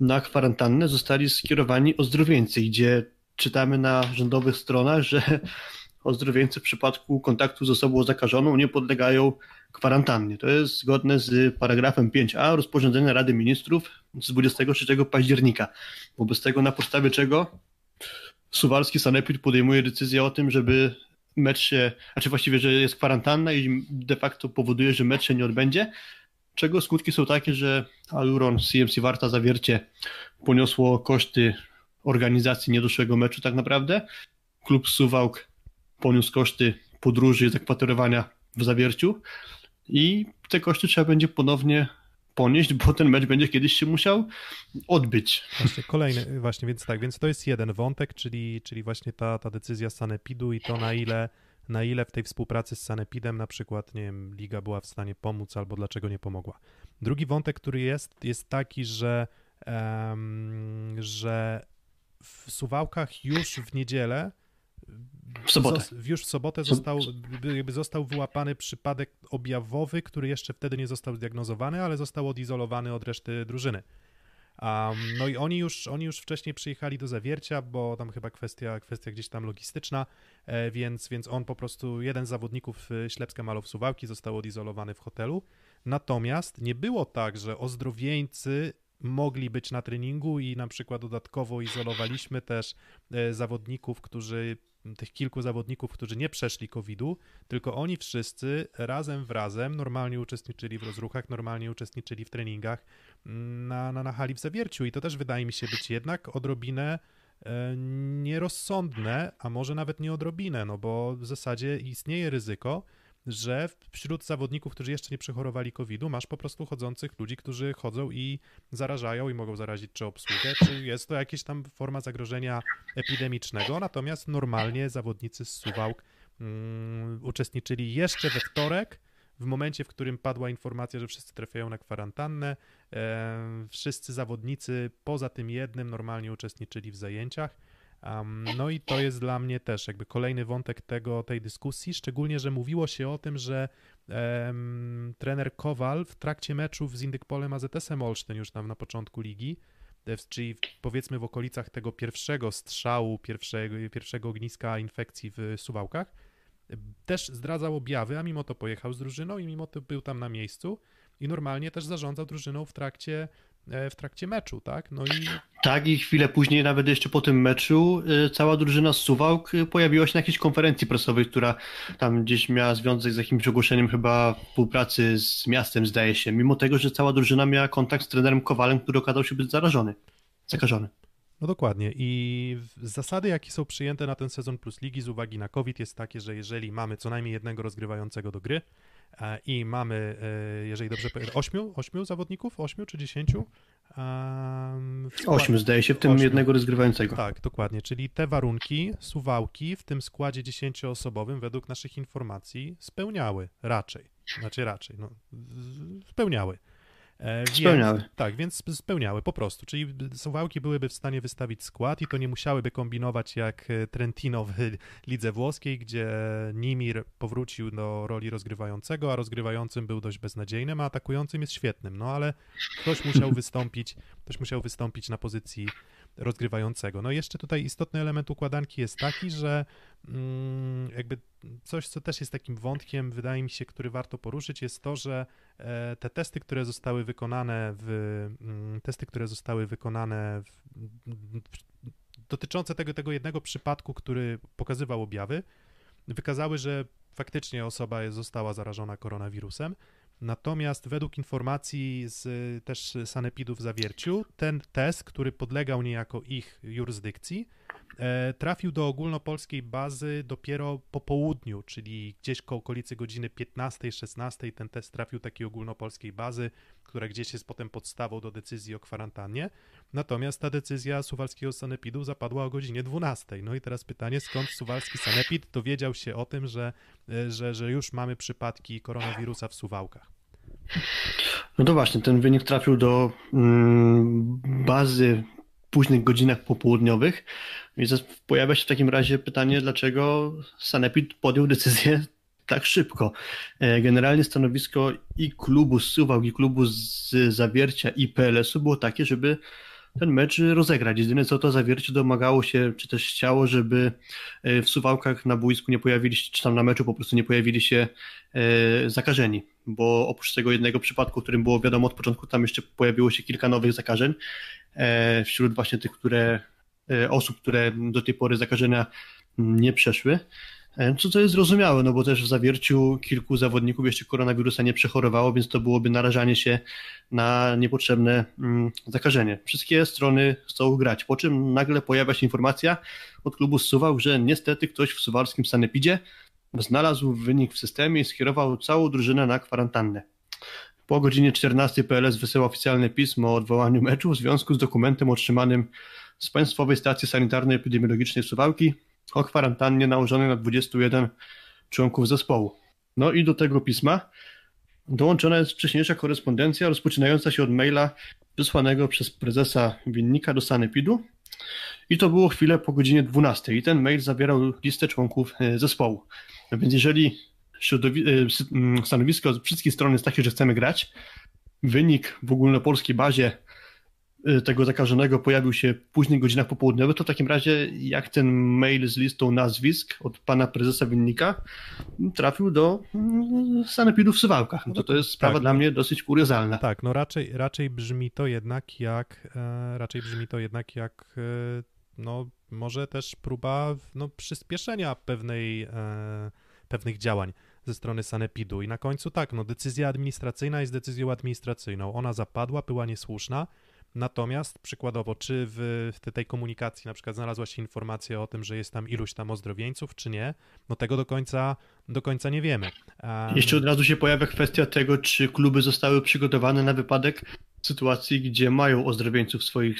na kwarantannę zostali skierowani ozdrowieńcy, gdzie czytamy na rządowych stronach, że ozdrowieńcy w przypadku kontaktu z osobą zakażoną nie podlegają kwarantannie. To jest zgodne z paragrafem 5a rozporządzenia Rady Ministrów z 23 października. Wobec tego na podstawie czego Suwalski Sanepid podejmuje decyzję o tym, żeby mecz się, znaczy właściwie, że jest kwarantanna i de facto powoduje, że mecz się nie odbędzie, czego skutki są takie, że Aluron, CMC Warta Zawiercie poniosło koszty organizacji niedoszłego meczu tak naprawdę. Klub Suwałk poniósł koszty podróży i zakwaterowania w Zawierciu i te koszty trzeba będzie ponownie ponieść, bo ten mecz będzie kiedyś się musiał odbyć. Właśnie kolejny, właśnie, więc tak, więc to jest jeden wątek, czyli, czyli właśnie ta, ta decyzja Sanepidu i to na ile, na ile w tej współpracy z Sanepidem na przykład, nie wiem, liga była w stanie pomóc albo dlaczego nie pomogła. Drugi wątek, który jest, jest taki, że, um, że w Suwałkach już w niedzielę w sobotę. już w sobotę został, jakby został wyłapany przypadek objawowy, który jeszcze wtedy nie został zdiagnozowany, ale został odizolowany od reszty drużyny. Um, no i oni już, oni już wcześniej przyjechali do zawiercia, bo tam chyba kwestia, kwestia gdzieś tam logistyczna, e, więc, więc on po prostu, jeden z zawodników e, Ślepska Malow Suwałki został odizolowany w hotelu. Natomiast nie było tak, że ozdrowieńcy mogli być na treningu i na przykład dodatkowo izolowaliśmy też e, zawodników, którzy tych kilku zawodników, którzy nie przeszli COVID-u, tylko oni wszyscy razem w razem normalnie uczestniczyli w rozruchach, normalnie uczestniczyli w treningach mm, na, na, na hali w Zawierciu. I to też wydaje mi się być jednak odrobinę e, nierozsądne, a może nawet nie odrobinę, no bo w zasadzie istnieje ryzyko, że wśród zawodników, którzy jeszcze nie przechorowali COVID-u, masz po prostu chodzących ludzi, którzy chodzą i zarażają i mogą zarazić czy obsługę, czy jest to jakaś tam forma zagrożenia epidemicznego. Natomiast normalnie zawodnicy z Suwałk um, uczestniczyli jeszcze we wtorek, w momencie, w którym padła informacja, że wszyscy trafiają na kwarantannę, e, wszyscy zawodnicy poza tym jednym normalnie uczestniczyli w zajęciach. Um, no i to jest dla mnie też jakby kolejny wątek tego, tej dyskusji, szczególnie, że mówiło się o tym, że um, trener Kowal w trakcie meczów z Indykpolem AZS-em Olsztyn już tam na początku ligi, e, czyli powiedzmy w okolicach tego pierwszego strzału, pierwszego, pierwszego ogniska infekcji w Suwałkach, też zdradzał objawy, a mimo to pojechał z drużyną i mimo to był tam na miejscu i normalnie też zarządzał drużyną w trakcie E, w trakcie meczu, tak? No i... Tak, i chwilę później, nawet jeszcze po tym meczu, e, cała drużyna z Suwałk e, pojawiła się na jakiejś konferencji prasowej, która tam gdzieś miała związek z jakimś ogłoszeniem chyba współpracy z miastem, zdaje się, mimo tego, że cała drużyna miała kontakt z trenerem Kowalem, który okazał się być zarażony, zakażony. No dokładnie. I zasady, jakie są przyjęte na ten sezon plus ligi z uwagi na COVID, jest takie, że jeżeli mamy co najmniej jednego rozgrywającego do gry, E, i mamy, e, jeżeli dobrze pamiętam, ośmiu, ośmiu zawodników, ośmiu czy dziesięciu? Ośmiu zdaje się, w tym ośmiu. jednego rozgrywającego. Tak, dokładnie, czyli te warunki, suwałki w tym składzie dziesięcioosobowym według naszych informacji spełniały raczej, znaczy raczej, no, spełniały. E, spełniały. Więc, tak, więc spełniały po prostu. Czyli Suwałki byłyby w stanie wystawić skład i to nie musiałyby kombinować jak e, Trentino w lidze włoskiej, gdzie Nimir powrócił do roli rozgrywającego, a rozgrywającym był dość beznadziejnym, a atakującym jest świetnym. No ale ktoś musiał wystąpić, ktoś musiał wystąpić na pozycji rozgrywającego. No i jeszcze tutaj istotny element układanki jest taki, że mm, jakby coś, co też jest takim wątkiem, wydaje mi się, który warto poruszyć, jest to, że e, te testy, które zostały wykonane w mm, testy, które zostały wykonane w, dotyczące tego, tego jednego przypadku, który pokazywał objawy, wykazały, że faktycznie osoba została zarażona koronawirusem. Natomiast według informacji z też sanepidów w Zawierciu, ten test, który podlegał niejako ich jurysdykcji, e, trafił do ogólnopolskiej bazy dopiero po południu, czyli gdzieś koło okolicy godziny 15-16 ten test trafił takiej ogólnopolskiej bazy, która gdzieś jest potem podstawą do decyzji o kwarantannie. Natomiast ta decyzja suwalskiego sanepidu zapadła o godzinie 12. No i teraz pytanie, skąd suwalski sanepid dowiedział się o tym, że, e, że, że już mamy przypadki koronawirusa w Suwałkach? No to właśnie, ten wynik trafił do mm, bazy w późnych godzinach popołudniowych. Więc pojawia się w takim razie pytanie, dlaczego Sanepid podjął decyzję tak szybko. E, generalnie stanowisko i klubu z Suwałk, i klubu z Zawiercia, i PLS-u było takie, żeby ten mecz rozegrać. Jedyne co to zawiercie domagało się, czy też chciało, żeby e, w Suwałkach na boisku nie pojawili się, czy tam na meczu po prostu nie pojawili się e, zakażeni, bo oprócz tego jednego przypadku, o którym było wiadomo od początku, tam jeszcze pojawiło się kilka nowych zakażeń wśród właśnie tych, które osób, które do tej pory zakażenia nie przeszły. E, co, co jest zrozumiałe, no bo też w zawierciu kilku zawodników jeszcze koronawirusa nie przechorowało, więc to byłoby narażanie się na niepotrzebne mm, zakażenie. Wszystkie strony chcą grać, po czym nagle pojawia się informacja od klubu z Suwałk, że niestety ktoś w suwalskim sanepidzie znalazł wynik w systemie i skierował całą drużynę na kwarantannę. Po godzinie 14 PLS wysyła oficjalne pismo o odwołaniu meczu w związku z dokumentem otrzymanym z Państwowej Stacji Sanitarno-Epidemiologicznej Suwałki, o kwarantannie nałożonej na 21 członków zespołu. No i do tego pisma dołączona jest wcześniejsza korespondencja rozpoczynająca się od maila wysłanego przez prezesa Winnika do Sanepidu i to było chwilę po godzinie 12 i ten mail zawierał listę członków e, zespołu. No więc jeżeli e, stanowisko wszystkich stron jest takie, że chcemy grać, wynik w ogólnopolskiej bazie tego zakażonego pojawił się w późnych godzinach popołudniowych, to w takim razie jak ten mail z listą nazwisk od pana prezesa Winnika trafił do mm, sanepidu w Suwałkach? No to to jest sprawa Tak. dla mnie dosyć kuriozalna. Tak, no raczej, raczej brzmi to jednak jak, e, raczej brzmi to jednak jak, e, no może też próba no, przyspieszenia pewnej, e, pewnych działań ze strony Sanepidu i na końcu tak, no decyzja administracyjna jest decyzją administracyjną, ona zapadła, była niesłuszna, natomiast przykładowo, czy w, tej komunikacji na przykład znalazła się informacja o tym, że jest tam iluś tam ozdrowieńców, czy nie, no tego do końca, do końca nie wiemy. Em, Jeszcze od razu się pojawia kwestia tego, czy kluby zostały przygotowane na wypadek sytuacji, gdzie mają ozdrowieńców w swoich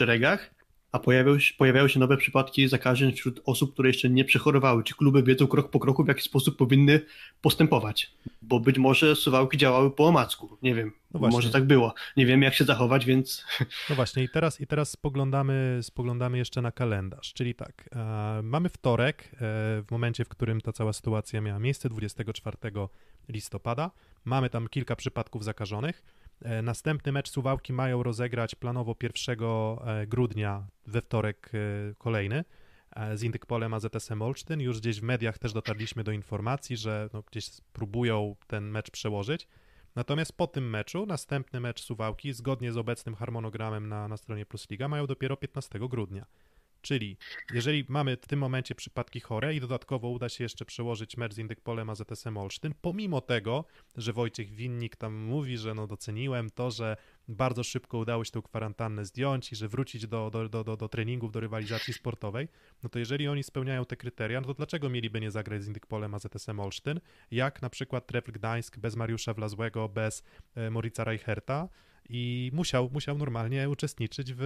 szeregach, a pojawiają się, pojawiają się nowe przypadki zakażeń wśród osób, które jeszcze nie przechorowały. Czy kluby wiedzą krok po kroku, w jaki sposób powinny postępować? Bo być może suwałki działały po omacku. Nie wiem, No może tak było. Nie wiem, jak się zachować, więc No właśnie, i teraz, i teraz spoglądamy, spoglądamy jeszcze na kalendarz. Czyli tak, e, mamy wtorek, e, w momencie, w którym ta cała sytuacja miała miejsce, 24 listopada. Mamy tam kilka przypadków zakażonych. E, następny mecz Suwałki mają rozegrać planowo 1 e, grudnia, we wtorek e, kolejny z Indykpolem AZS-em Olsztyn. Już gdzieś w mediach też dotarliśmy do informacji, że no, gdzieś próbują ten mecz przełożyć. Natomiast po tym meczu, następny mecz Suwałki, zgodnie z obecnym harmonogramem na, na stronie Plus Liga, mają dopiero 15 grudnia. Czyli jeżeli mamy w tym momencie przypadki chore i dodatkowo uda się jeszcze przełożyć mecz z Indykpolem AZS-em Olsztyn, pomimo tego, że Wojciech Winnik tam mówi, że no doceniłem to, że bardzo szybko udało się tę kwarantannę zdjąć i że wrócić do, do, do, do, do treningów, do rywalizacji sportowej, no to jeżeli oni spełniają te kryteria, no to dlaczego mieliby nie zagrać z Indykpolem AZS-em Olsztyn, jak na przykład Trefl Gdańsk bez Mariusza Wlazłego, bez e, Morica Reicherta i musiał, musiał normalnie uczestniczyć w,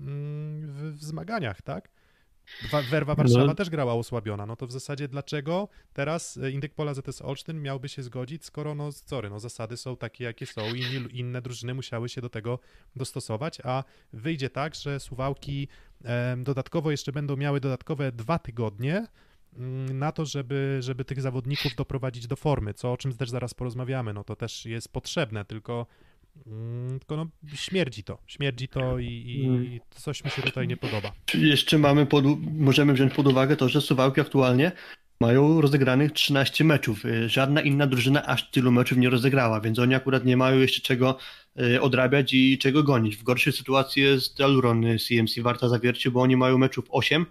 mm, w, w zmaganiach, tak? Wa- Werwa Warszawa No. też grała osłabiona, no to w zasadzie dlaczego teraz e, Indyk Pola ZS Olsztyn miałby się zgodzić, skoro no sorry, no zasady są takie jakie są i inne drużyny musiały się do tego dostosować, a wyjdzie tak, że Suwałki dodatkowo jeszcze będą miały dodatkowe dwa tygodnie mm, na to, żeby, żeby tych zawodników doprowadzić do formy, co o czym też zaraz porozmawiamy, no to też jest potrzebne, tylko tylko no, śmierdzi to, śmierdzi to i, i, i coś mi się tutaj nie podoba. jeszcze mamy pod, możemy wziąć pod uwagę to, że suwałki aktualnie mają rozegranych 13 meczów. Y, Żadna inna drużyna aż tylu meczów nie rozegrała, więc oni akurat nie mają jeszcze czego y, odrabiać i czego gonić. W gorszej sytuacji jest Aluron y, CMC Warta Zawiercie, bo oni mają meczów 8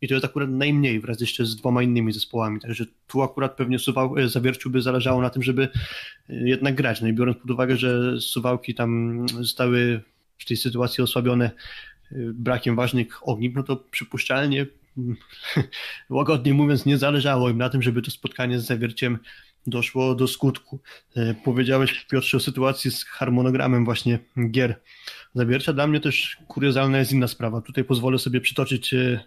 i to jest akurat najmniej wraz jeszcze z dwoma innymi zespołami. Także tu akurat pewnie Suwał, y, Zawierciu by zależało na tym, żeby y, jednak grać. No i biorąc pod uwagę, że Suwałki tam zostały w tej sytuacji osłabione y, brakiem ważnych ogniw, no to przypuszczalnie mm, łagodnie mówiąc, nie zależało im na tym, żeby to spotkanie z zawierciem doszło do skutku. E, Powiedziałeś, Piotrze, o sytuacji z harmonogramem właśnie gier zawiercia. Dla mnie też kuriozalna jest inna sprawa. Tutaj pozwolę sobie przytoczyć e,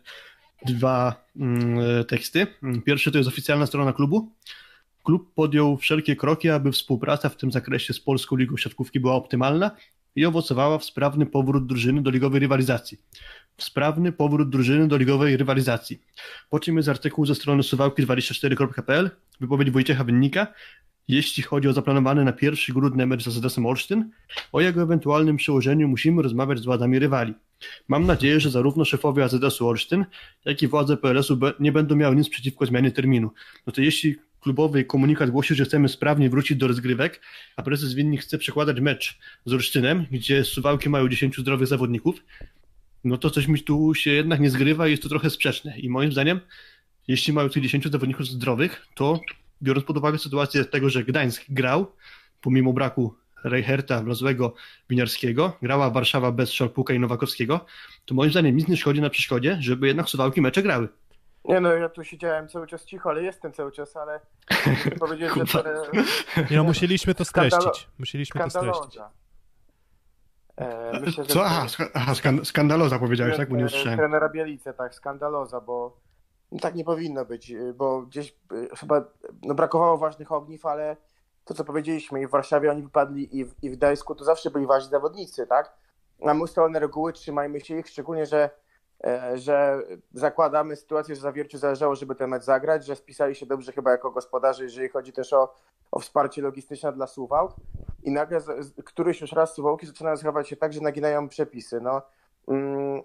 dwa mm, e, teksty. Pierwszy to jest oficjalna strona klubu. Klub podjął wszelkie kroki, aby współpraca w tym zakresie z Polską Ligą Siatkówki była optymalna i owocowała w sprawny powrót drużyny do ligowej rywalizacji. W sprawny powrót drużyny do ligowej rywalizacji. Po czym jest artykuł ze strony suwałki24.pl, wypowiedź Wojciecha Winnika, jeśli chodzi o zaplanowany na 1 grudnia mecz z AZS-em Olsztyn, o jego ewentualnym przełożeniu musimy rozmawiać z władzami rywali. Mam nadzieję, że zarówno szefowie AZS-u Olsztyn, jak i władze PLS-u nie będą miały nic przeciwko zmianie terminu. No to jeśli klubowy komunikat głosi, że chcemy sprawnie wrócić do rozgrywek, a prezes Winnik chce przekładać mecz z Olsztynem, gdzie Suwałki mają 10 zdrowych zawodników, no to coś mi tu się jednak nie zgrywa i jest to trochę sprzeczne. I moim zdaniem, jeśli mają tych 10 zawodników zdrowych, to biorąc pod uwagę sytuację tego, że Gdańsk grał, pomimo braku Reicherta, Wlazłego, Winiarskiego, grała Warszawa bez Szalpuka i Nowakowskiego, to moim zdaniem nic nie szkodzi na przeszkodzie, żeby jednak Suwałki mecze grały. Nie no, ja tu siedziałem cały czas cicho, ale jestem cały czas, ale powiedzieć, że to no, musieliśmy to streścić. Musieliśmy to streścić. skandaloza. E, myślę, że Co? Aha, ska- aha skan- skandaloza powiedziałeś, tak? Bo nie usłyszałem. trenera Bielice, tak, skandaloza, bo tak nie powinno być, y, bo gdzieś y, chyba no, brakowało ważnych ogniw, ale to co powiedzieliśmy, i w Warszawie oni wypadli i w, i w Gdańsku to zawsze byli ważni zawodnicy, tak? Mamy ustalone reguły, trzymajmy się ich, szczególnie, że e, że zakładamy sytuację, że Zawierciu zależało, żeby ten mecz zagrać, że spisali się dobrze chyba jako gospodarze, jeżeli chodzi też o, o wsparcie logistyczne dla Suwałk i nagle któryś już raz Suwałki zaczynają zachowywać się tak, że naginają przepisy. No, mm,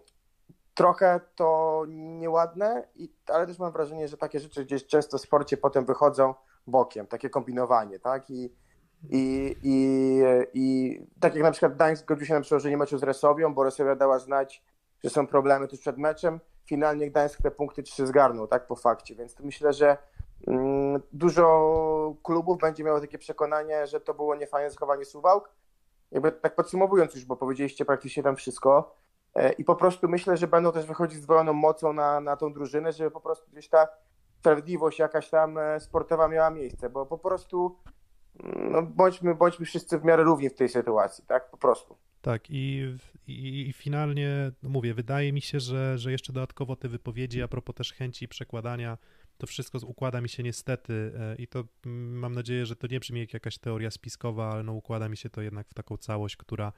trochę to nieładne, i, ale też mam wrażenie, że takie rzeczy gdzieś często w sporcie potem wychodzą bokiem, takie kombinowanie, tak? I, i, i, i tak jak na przykład Gdańsk zgodził się na przełożenie meczu z Resowią, bo Resowia dała znać, że są problemy tuż przed meczem, finalnie Gdańsk te punkty trzy zgarnął, tak, po fakcie, więc myślę, że mm, dużo klubów będzie miało takie przekonanie, że to było niefajne zachowanie Suwałk. Jakby tak podsumowując już, bo powiedzieliście praktycznie tam wszystko, I po prostu myślę, że będą też wychodzić z dwojoną mocą na, na tą drużynę, żeby po prostu gdzieś ta sprawiedliwość jakaś tam e, sportowa miała miejsce, bo po prostu mm, no, bądźmy, bądźmy wszyscy w miarę równi w tej sytuacji, tak? Po prostu. Tak, i, i, i finalnie, no mówię, wydaje mi się, że, że jeszcze dodatkowo te wypowiedzi, a propos też chęci przekładania, to wszystko układa mi się niestety e, i to mm, mam nadzieję, że to nie brzmi jak jakaś teoria spiskowa, ale no układa mi się to jednak w taką całość, która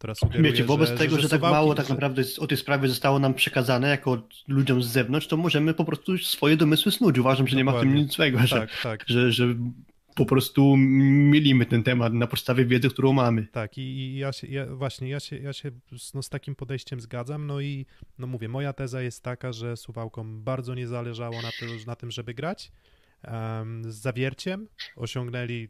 która sugeruje, Wiecie, wobec że, tego, że, że, tak mało tak naprawdę o tej sprawie zostało nam przekazane jako ludziom z zewnątrz, to możemy po prostu swoje domysły snuć. Uważam, że Dokładnie. nie ma w tym nic złego, że, tak, tak. Że, że po prostu mielimy ten temat na podstawie wiedzy, którą mamy. Tak, i, i ja się, ja, właśnie, ja się, ja się no, z takim podejściem zgadzam, no i no mówię, moja teza jest taka, że Suwałkom bardzo nie zależało na, to, na tym, żeby grać, um, z zawierciem osiągnęli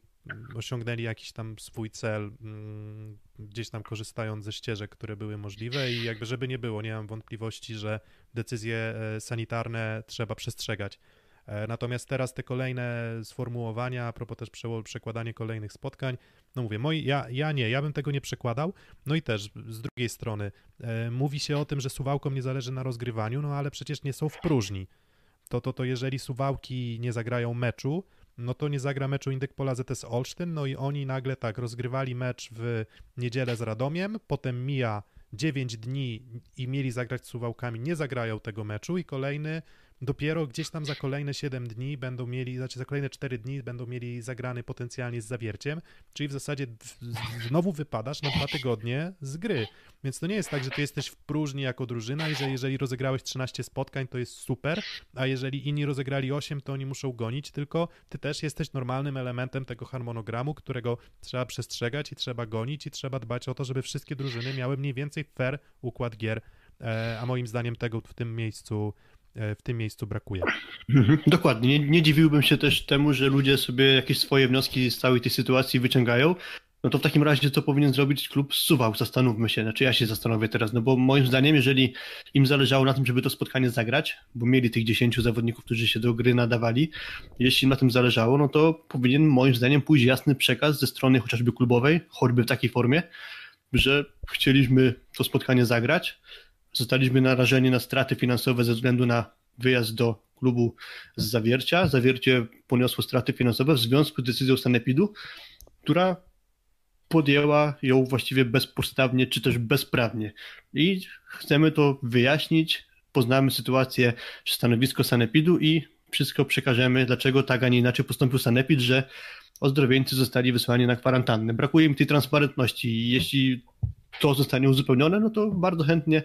osiągnęli jakiś tam swój cel, mm, gdzieś tam korzystając ze ścieżek, które były możliwe i jakby żeby nie było, nie mam wątpliwości, że decyzje e, sanitarne trzeba przestrzegać. E, natomiast teraz te kolejne sformułowania, a propos też przekładanie kolejnych spotkań, no mówię, moi, ja, ja nie, ja bym tego nie przekładał. No i też z drugiej strony e, mówi się o tym, że suwałkom nie zależy na rozgrywaniu, no ale przecież nie są w próżni. To, to, to jeżeli suwałki nie zagrają meczu, no to nie zagra meczu Indyk Pola ZS Olsztyn, no i oni nagle tak rozgrywali mecz w niedzielę z Radomiem, potem mija 9 dni i mieli zagrać z Suwałkami, nie zagrają tego meczu i kolejny dopiero gdzieś tam za kolejne 7 dni będą mieli, znaczy za kolejne 4 dni będą mieli zagrany potencjalnie z zawierciem, czyli w zasadzie znowu wypadasz na dwa tygodnie z gry. Więc to nie jest tak, że ty jesteś w próżni jako drużyna i że jeżeli rozegrałeś 13 spotkań, to jest super, a jeżeli inni rozegrali 8, to oni muszą gonić, tylko ty też jesteś normalnym elementem tego harmonogramu, którego trzeba przestrzegać i trzeba gonić i trzeba dbać o to, żeby wszystkie drużyny miały mniej więcej fair układ gier, e, a moim zdaniem tego w tym miejscu w tym miejscu brakuje. Mhm, dokładnie. Nie, nie dziwiłbym się też temu, że ludzie sobie jakieś swoje wnioski z całej tej sytuacji wyciągają. No to w takim razie co powinien zrobić klub Suwał? Zastanówmy się. Znaczy ja się zastanowię teraz, no bo moim zdaniem, jeżeli im zależało na tym, żeby to spotkanie zagrać, bo mieli tych 10 zawodników, którzy się do gry nadawali, jeśli na tym zależało, no to powinien moim zdaniem pójść jasny przekaz ze strony chociażby klubowej, choćby w takiej formie, że chcieliśmy to spotkanie zagrać, Zostaliśmy narażeni na straty finansowe ze względu na wyjazd do klubu z Zawiercia. Zawiercie poniosło straty finansowe w związku z decyzją Sanepidu, która podjęła ją właściwie bezpodstawnie czy też bezprawnie. I chcemy to wyjaśnić, poznamy sytuację, stanowisko Sanepidu i wszystko przekażemy, dlaczego tak, a nie inaczej postąpił Sanepid, że ozdrowieńcy zostali wysłani na kwarantannę. Brakuje mi tej transparentności jeśli to zostanie uzupełnione, no to bardzo chętnie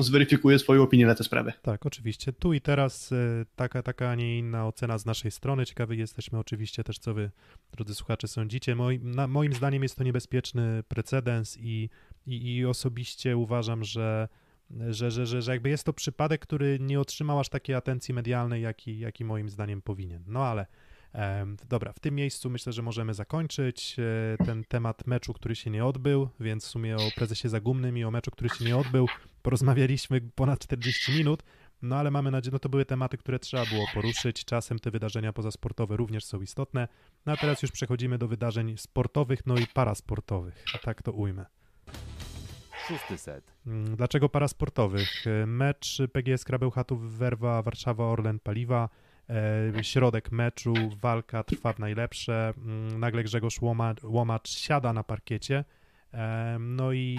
zweryfikuje swoją opinię na tę sprawę. Tak, oczywiście. Tu i teraz y, taka, taka, a nie inna ocena z naszej strony. Ciekawi jesteśmy oczywiście też, co wy, drodzy słuchacze, sądzicie. Moim, na, moim zdaniem jest to niebezpieczny precedens i, i, i osobiście uważam, że że, że, że, że jakby jest to przypadek, który nie otrzymał aż takiej atencji medialnej, jaki, jaki moim zdaniem powinien. No ale Dobra, w tym miejscu myślę, że możemy zakończyć e, ten temat meczu, który się nie odbył, więc w sumie o prezesie Zagumnym i o meczu, który się nie odbył, porozmawialiśmy ponad 40 minut, no ale mamy nadzieję, no to były tematy, które trzeba było poruszyć. Czasem te wydarzenia pozasportowe również są istotne. No a teraz już przechodzimy do wydarzeń sportowych, no i parasportowych, a tak to ujmę. Szósty set. Mm, dlaczego parasportowych? E, mecz PGS Krabełchatów Werwa Warszawa Orlen Paliwa środek meczu, walka trwa w najlepsze, mm, nagle Grzegorz Łomacz, Łomacz siada na parkiecie, e, no i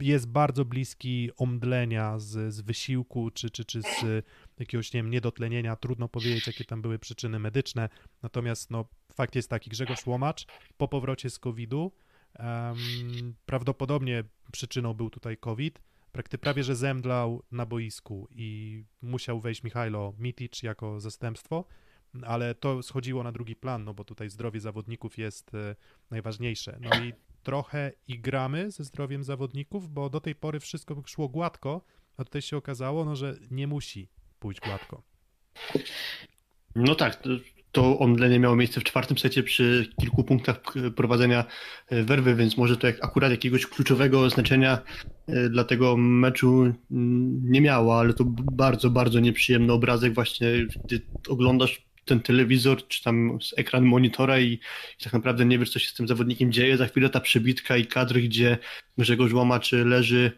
jest bardzo bliski omdlenia z, z wysiłku, czy, czy, czy z jakiegoś, nie wiem, niedotlenienia, trudno powiedzieć, jakie tam były przyczyny medyczne, natomiast no, fakt jest taki, Grzegorz Łomacz po powrocie z COVID-u, um, prawdopodobnie przyczyną był tutaj COVID, prakty prawie że zemdlał na boisku i musiał wejść Michajlo Mitic jako zastępstwo, ale to schodziło na drugi plan, no bo tutaj zdrowie zawodników jest e, najważniejsze. No i trochę i gramy ze zdrowiem zawodników, bo do tej pory wszystko szło gładko, a tutaj się okazało, no, że nie musi pójść gładko. No tak, to, omdlenie miało miejsce w czwartym secie przy kilku punktach prowadzenia e, werwy, więc może to jak akurat jakiegoś kluczowego znaczenia e, dla tego meczu mm, nie miało, ale to bardzo, bardzo nieprzyjemny obrazek właśnie, gdy oglądasz ten telewizor, czy tam ekran monitora i, i, tak naprawdę nie wiesz, co się z tym zawodnikiem dzieje. Za chwilę ta przebitka i kadry, gdzie Grzegorz Łamaczy leży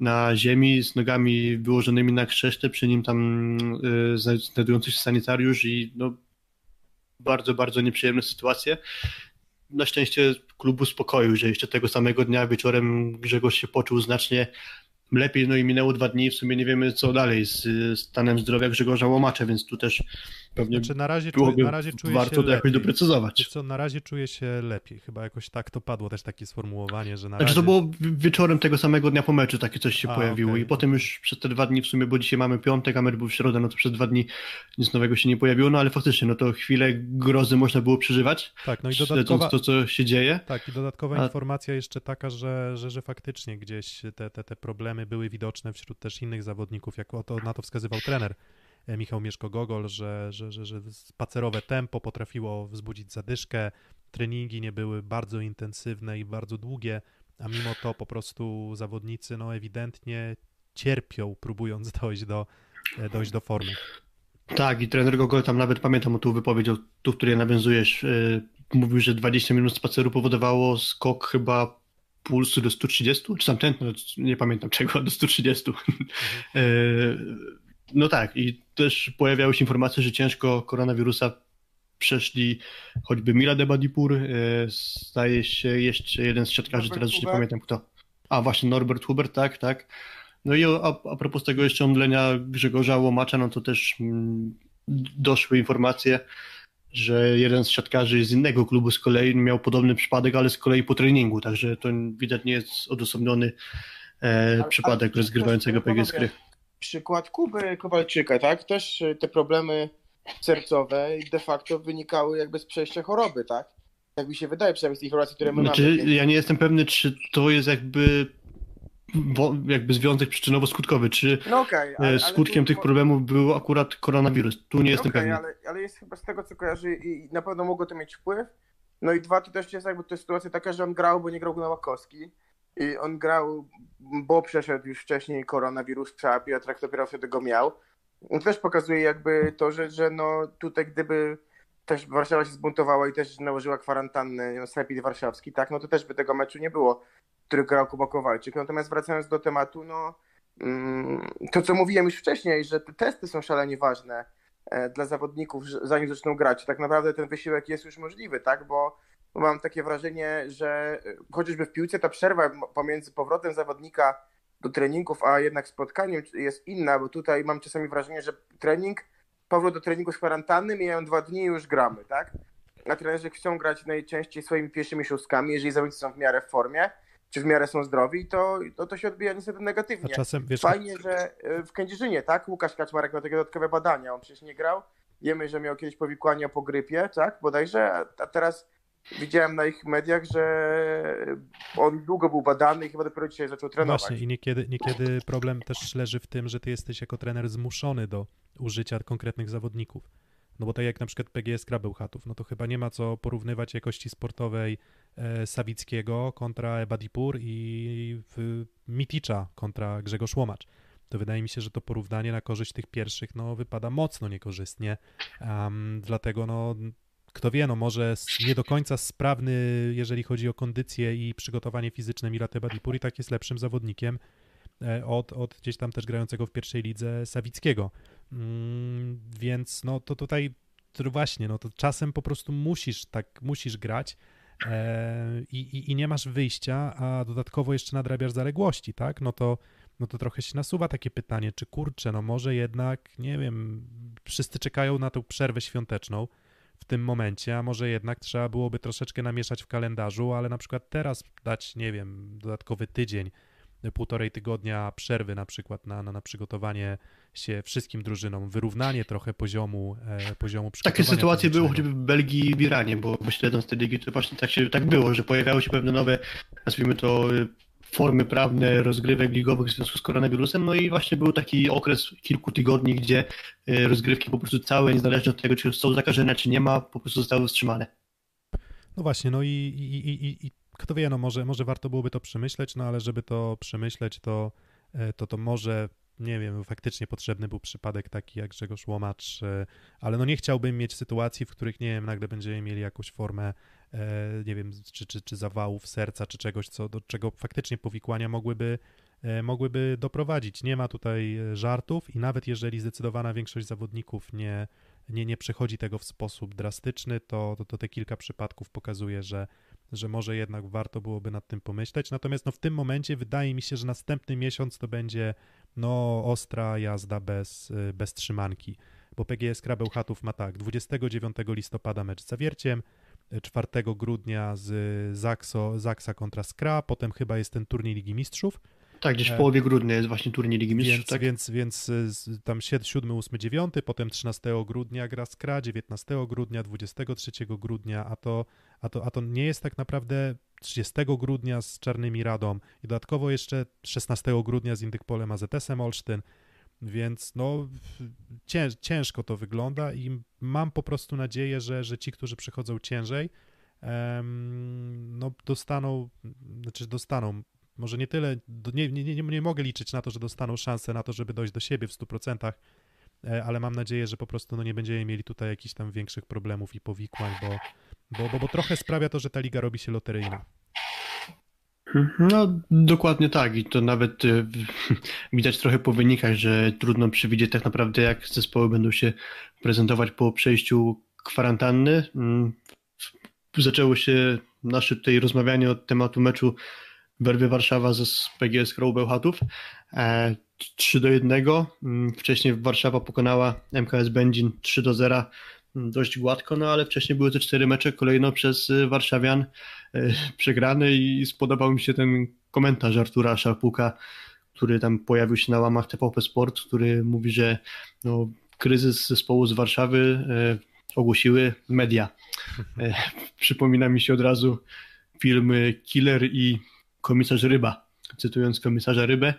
na ziemi z nogami wyłożonymi na krześle, przy nim tam y, znajdujący się sanitariusz i no, bardzo, bardzo nieprzyjemne sytuacje. Na szczęście klub uspokoił, że jeszcze tego samego dnia wieczorem Grzegorz się poczuł znacznie lepiej, no i minęło dwa dni, w sumie nie wiemy co dalej z stanem zdrowia Grzegorza Łomacza, więc tu też pewnie znaczy, na razie byłoby na razie czuję warto to jakoś doprecyzować. co, na razie czuję się lepiej, chyba jakoś tak to padło też takie sformułowanie, że na znaczy, razie... to było wieczorem tego samego dnia po meczu takie coś się a, pojawiło okay. i potem już przez te dwa dni w sumie, bo dzisiaj mamy piątek, a mecz był w środę, no to przez dwa dni nic nowego się nie pojawiło, no ale faktycznie, no to chwilę grozy można było przeżywać, tak, no i dodatkowa... to, co się dzieje. Tak, i dodatkowa a... informacja jeszcze taka, że, że, że faktycznie gdzieś te, te, te problemy były widoczne wśród też innych zawodników, jak to, na to wskazywał trener Michał Mieszko-Gogol, że, że, że, że spacerowe tempo potrafiło wzbudzić zadyszkę, treningi nie były bardzo intensywne i bardzo długie, a mimo to po prostu zawodnicy no ewidentnie cierpią, próbując dojść do, e, dojść do formy. Tak, i trener Gogol tam nawet pamiętam o tu wypowiedź, tu, w której nawiązujesz, yy, mówił, że 20 minut spaceru powodowało skok chyba pulsu do 130, czy tam tętno, nie pamiętam czego, do 130. Mhm. No tak, i też pojawiały się informacje, że ciężko koronawirusa przeszli choćby Mila de Badipur, e, staje się jeszcze jeden z siatkarzy, teraz już nie pamiętam kto. A właśnie Norbert Hubert, tak, tak. No i a, a propos tego jeszcze omdlenia Grzegorza Łomacza, no to też mm, doszły informacje, że jeden z siatkarzy z innego klubu z kolei miał podobny przypadek, ale z kolei po treningu, także to widać nie jest odosobniony e, przypadek ale, rozgrywającego PGS gry. Przykład Kuby Kowalczyka, tak? Też e, te problemy sercowe de facto wynikały jakby z przejścia choroby, tak? Jak mi się wydaje, przynajmniej z tych informacji, które my znaczy, mamy. Ja nie jestem pewny, czy to jest jakby jakby związek przyczynowo-skutkowy. Czy no okay, e, ale, skutkiem ale tu... tych problemów był akurat koronawirus? Tu nie jestem okay, pewny. Ale, ale jest chyba z tego, co kojarzy i na pewno mogło to mieć wpływ. No i dwa, to też jest jakby to sytuacja taka, że on grał, bo nie grał Nowakowski. I on grał, bo przeszedł już wcześniej koronawirus, a Piotrek dopiero wtedy go miał. On też pokazuje jakby to, że, że no tutaj gdyby też Warszawa się zbuntowała i też nałożyła kwarantannę Sepid Warszawski, tak, no to też by tego meczu nie było który grał Kuba Kowalczyk. Natomiast wracając do tematu, no mm, to co mówiłem już wcześniej, że te testy są szalenie ważne e, dla zawodników, zanim zaczną grać. Tak naprawdę ten wysiłek jest już możliwy, tak, bo mam takie wrażenie, że e, chociażby w piłce ta przerwa pomiędzy powrotem zawodnika do treningów, a jednak spotkaniem jest inna, bo tutaj mam czasami wrażenie, że trening, powrót do treningu z kwarantanny, mijają dwa dni i już gramy, tak? A trenerzy chcą grać najczęściej swoimi pierwszymi szóstkami, jeżeli zawodnicy są w miarę w formie, czy w miarę są zdrowi, to, to, to się odbija niestety negatywnie. A czasem, wiesz, Fajnie, że e, w Kędzierzynie, tak, Łukasz Kaczmarek ma takie dodatkowe badania, on przecież nie grał, wiemy, że miał kiedyś powikłania po grypie, tak, bodajże, a teraz widziałem na ich mediach, że on długo był badany i chyba dopiero dzisiaj zaczął trenować. Właśnie i niekiedy, niekiedy problem też leży w tym, że ty jesteś jako trener zmuszony do użycia konkretnych zawodników. No bo tak jak na przykład PGS Krabełchatów, no to chyba nie ma co porównywać jakości sportowej e, Sawickiego kontra Ebadipur i Miticza kontra Grzegorz Łomacz. To wydaje mi się, że to porównanie na korzyść tych pierwszych no, wypada mocno niekorzystnie. Um, dlatego no, kto wie, no może nie do końca sprawny, jeżeli chodzi o kondycję i przygotowanie fizyczne Mirat Ebadipur i tak jest lepszym zawodnikiem e, od, od gdzieś tam też grającego w pierwszej lidze Sawickiego. Mm, więc no to tutaj to właśnie, no to czasem po prostu musisz tak, musisz grać e, i, i, nie masz wyjścia, a dodatkowo jeszcze nadrabiasz zaległości, tak? No to, no to trochę się nasuwa takie pytanie, czy kurczę, no może jednak, nie wiem, wszyscy czekają na tą przerwę świąteczną w tym momencie, a może jednak trzeba byłoby troszeczkę namieszać w kalendarzu, ale na przykład teraz dać, nie wiem, dodatkowy tydzień półtorej tygodnia przerwy na przykład na, na, na przygotowanie się wszystkim drużynom, wyrównanie trochę poziomu, e, poziomu Takie sytuacje były choćby w Belgii i w Iranie, bo śledząc te ligi, to właśnie tak, się, tak było, że pojawiały się pewne nowe, nazwijmy to, formy prawne rozgrywek ligowych w związku z koronawirusem, no i właśnie był taki okres kilku tygodni, gdzie y, rozgrywki po prostu całe, niezależnie od tego, czy są zakażenia, czy nie ma, po prostu zostały wstrzymane. No właśnie, no i, i, i, i, i kto wie, no może, może warto byłoby to przemyśleć, no ale żeby to przemyśleć, to, e, to, to może, nie wiem, faktycznie potrzebny był przypadek taki jak Grzegorz Łomacz, e, ale no nie chciałbym mieć sytuacji, w których, nie wiem, nagle będziemy mieli jakąś formę, e, nie wiem, czy, czy, czy zawałów serca, czy czegoś, co, do czego faktycznie powikłania mogłyby, e, mogłyby doprowadzić. Nie ma tutaj żartów i nawet jeżeli zdecydowana większość zawodników nie, nie, nie przechodzi tego w sposób drastyczny, to, to, to te kilka przypadków pokazuje, że, że może jednak warto byłoby nad tym pomyśleć. Natomiast no, w tym momencie wydaje mi się, że następny miesiąc to będzie no, ostra jazda bez, y, bez trzymanki, bo PGS Krabełchatów ma tak, 29 listopada mecz z Zawierciem, y, 4 grudnia z Zakso, Zaksa kontra Skra, potem chyba jest ten turniej Ligi Mistrzów, Tak, gdzieś E, w połowie grudnia jest właśnie turniej Ligi Mistrzów, więc, tak? więc, więc y, tam 7, 8, 9, potem 13 grudnia gra Skra, 19 grudnia, 23 grudnia, a to, a, to, a to nie jest tak naprawdę 30 grudnia z Czarnymi Radą i dodatkowo jeszcze 16 grudnia z Indykpolem AZS-em Olsztyn, więc no cięż, ciężko to wygląda i mam po prostu nadzieję, że, że ci, którzy przychodzą ciężej, no dostaną, znaczy dostaną, może nie tyle, nie, nie, nie, nie mogę liczyć na to, że dostaną szansę na to, żeby dojść do siebie w 100%, e, ale mam nadzieję, że po prostu no, nie będziemy mieli tutaj jakichś tam większych problemów i powikłań, bo, bo, bo, bo trochę sprawia to, że ta liga robi się loteryjna. No, dokładnie tak. I to nawet w- widać trochę po wynikach, że trudno przewidzieć tak naprawdę, jak zespoły będą się prezentować po przejściu kwarantanny. Mm, Zaczęło się nasze tutaj rozmawianie od tematu meczu Werwy Warszawa ze PGS Crow Bełchatów. E, 3 do 1. Mm, Wcześniej Warszawa pokonała MKS Będzin 3 do 0 mm, dość gładko, no ale wcześniej były te cztery mecze kolejno przez y, Warszawian e, przegrane i spodobał mi się ten komentarz Artura Szarpuka, który tam pojawił się na łamach TVP Sport, który mówi, że no, kryzys zespołu z Warszawy e, ogłosiły media. E, przypomina mi się od razu film Killer i komisarz Ryba, cytując komisarza Rybę.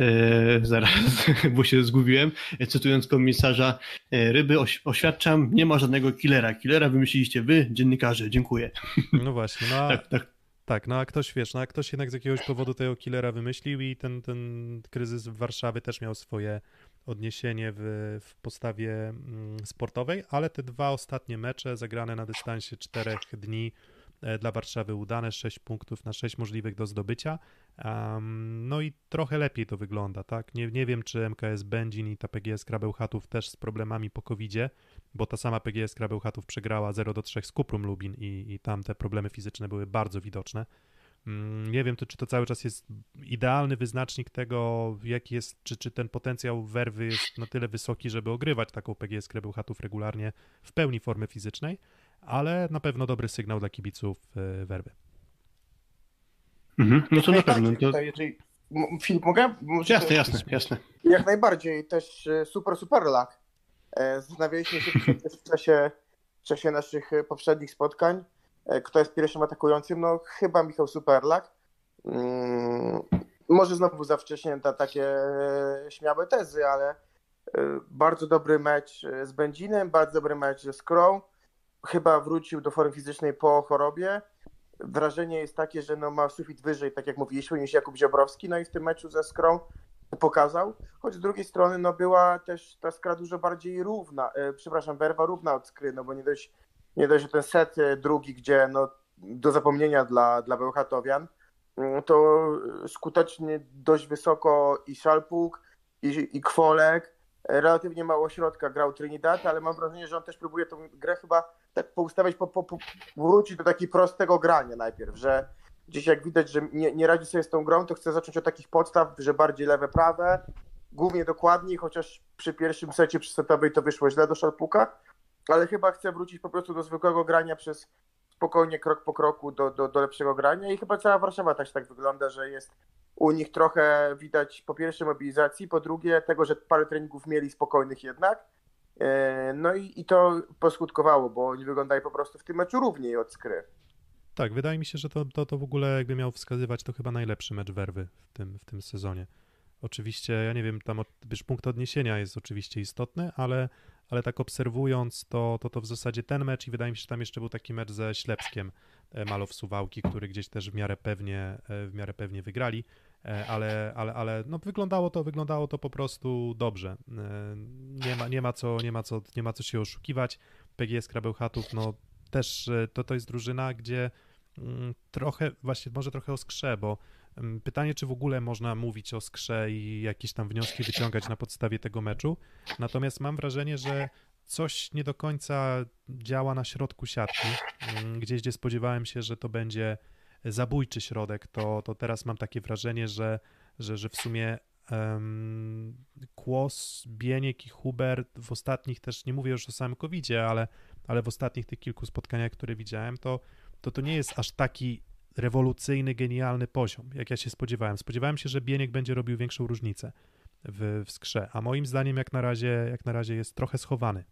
E, zaraz, bo się zgubiłem. E, Cytując komisarza e, Ryby, oś, oświadczam, nie ma żadnego killera. Killera wymyśliliście wy, dziennikarze. Dziękuję. No właśnie, no a, Tak, tak. tak, no a ktoś, wiesz, no a ktoś jednak z jakiegoś powodu tego killera wymyślił i ten, ten kryzys w Warszawie też miał swoje odniesienie w, w postawie mm, sportowej, ale te dwa ostatnie mecze zagrane na dystansie czterech dni dla Warszawy udane, 6 punktów na 6 możliwych do zdobycia. Um, no i trochę lepiej to wygląda, tak? Nie, nie wiem, czy MKS Będzin i ta PGS Krabełchatów też z problemami po covid bo ta sama PGS Krabełchatów przegrała 0 do 3 z Kuprum Lubin i, i tam te problemy fizyczne były bardzo widoczne. Mm, Nie wiem, to, czy to cały czas jest idealny wyznacznik tego, jaki jest, czy, czy ten potencjał werwy jest na tyle wysoki, żeby ogrywać taką PGS Krabełchatów regularnie w pełni formy fizycznej, ale na pewno dobry sygnał dla kibiców e, werwy. Mhm. No to na pewno. To... Tutaj, jeżeli... Filip, mogę? Może- Jasne, jasne, jasne. Jak najbardziej, też e, super, super lak. E, Zastanawialiśmy się w czasie, w czasie naszych e, poprzednich spotkań, kto jest pierwszym atakującym. No chyba Michał Superlak. Mm, może znowu za wcześnie na takie śmiałe tezy, ale bardzo dobry mecz z Będzinem, bardzo dobry mecz ze Skrą. Chyba wrócił do formy fizycznej po chorobie. Wrażenie jest takie, że no ma sufit wyżej, tak jak mówiliśmy, niż Jakub Ziobrowski. No i w tym meczu ze Skrą pokazał, choć z drugiej strony no była też ta skra dużo bardziej równa, e, przepraszam, werwa równa od skry, no bo nie dość, nie dość, że ten set e, drugi, gdzie no do zapomnienia dla, dla Bełchatowian, mm, to skutecznie dość wysoko i Szalpuk, i, i Kwolek, e, relatywnie mało środka grał Trinidad, ale mam wrażenie, że on też próbuje tę grę chyba tak poustawiać, po, po, po, wrócić do takiego prostego grania najpierw, że gdzieś jak widać, że nie, nie radzi sobie z tą grą, to chce zacząć od takich podstaw, że bardziej lewe, prawe, głównie dokładniej, chociaż przy pierwszym secie przy setowej to wyszło źle do Szalpuka, ale chyba chce wrócić po prostu do zwykłego grania przez spokojnie, krok po kroku do, do, do lepszego grania i chyba cała Warszawa też tak wygląda, że jest u nich trochę widać po pierwsze mobilizacji, po drugie tego, że parę treningów mieli spokojnych jednak. E, no i, i to poskutkowało, bo oni wyglądają po prostu w tym meczu równiej od skry. Tak, wydaje mi się, że to, to, to w ogóle jakby miał wskazywać, to chyba najlepszy mecz werwy w tym, w tym sezonie. Oczywiście, ja nie wiem, tam wiesz, punkt odniesienia jest oczywiście istotny, ale, ale tak obserwując, to, to to w zasadzie ten mecz i wydaje mi się, że tam jeszcze był taki mecz ze Ślepskiem Malow Suwałki, który gdzieś też w miarę pewnie, e, w miarę pewnie wygrali, e, ale, ale, ale no wyglądało to, wyglądało to po prostu dobrze. Nie ma, nie ma, co, nie ma, co, nie ma co się oszukiwać. PGS Krabełchatów, no też to, to jest drużyna, gdzie mm, trochę, właśnie może trochę o skrze, bo mm, pytanie, czy w ogóle można mówić o skrze i jakieś tam wnioski wyciągać na podstawie tego meczu. Natomiast mam wrażenie, że coś nie do końca działa na środku siatki. Mm, Gdzieś, gdzie spodziewałem się, że to będzie zabójczy środek, to, to teraz mam takie wrażenie, że, że, że w sumie um, Kłos, Bieniek i Hubert w ostatnich też, nie mówię już o samym covid ale, ale w ostatnich tych kilku spotkaniach, które widziałem, to, to to nie jest aż taki rewolucyjny, genialny poziom, jak ja się spodziewałem. Spodziewałem się, że Bieniek będzie robił większą różnicę w, w skrze, a moim zdaniem jak na razie, jak na razie jest trochę schowany.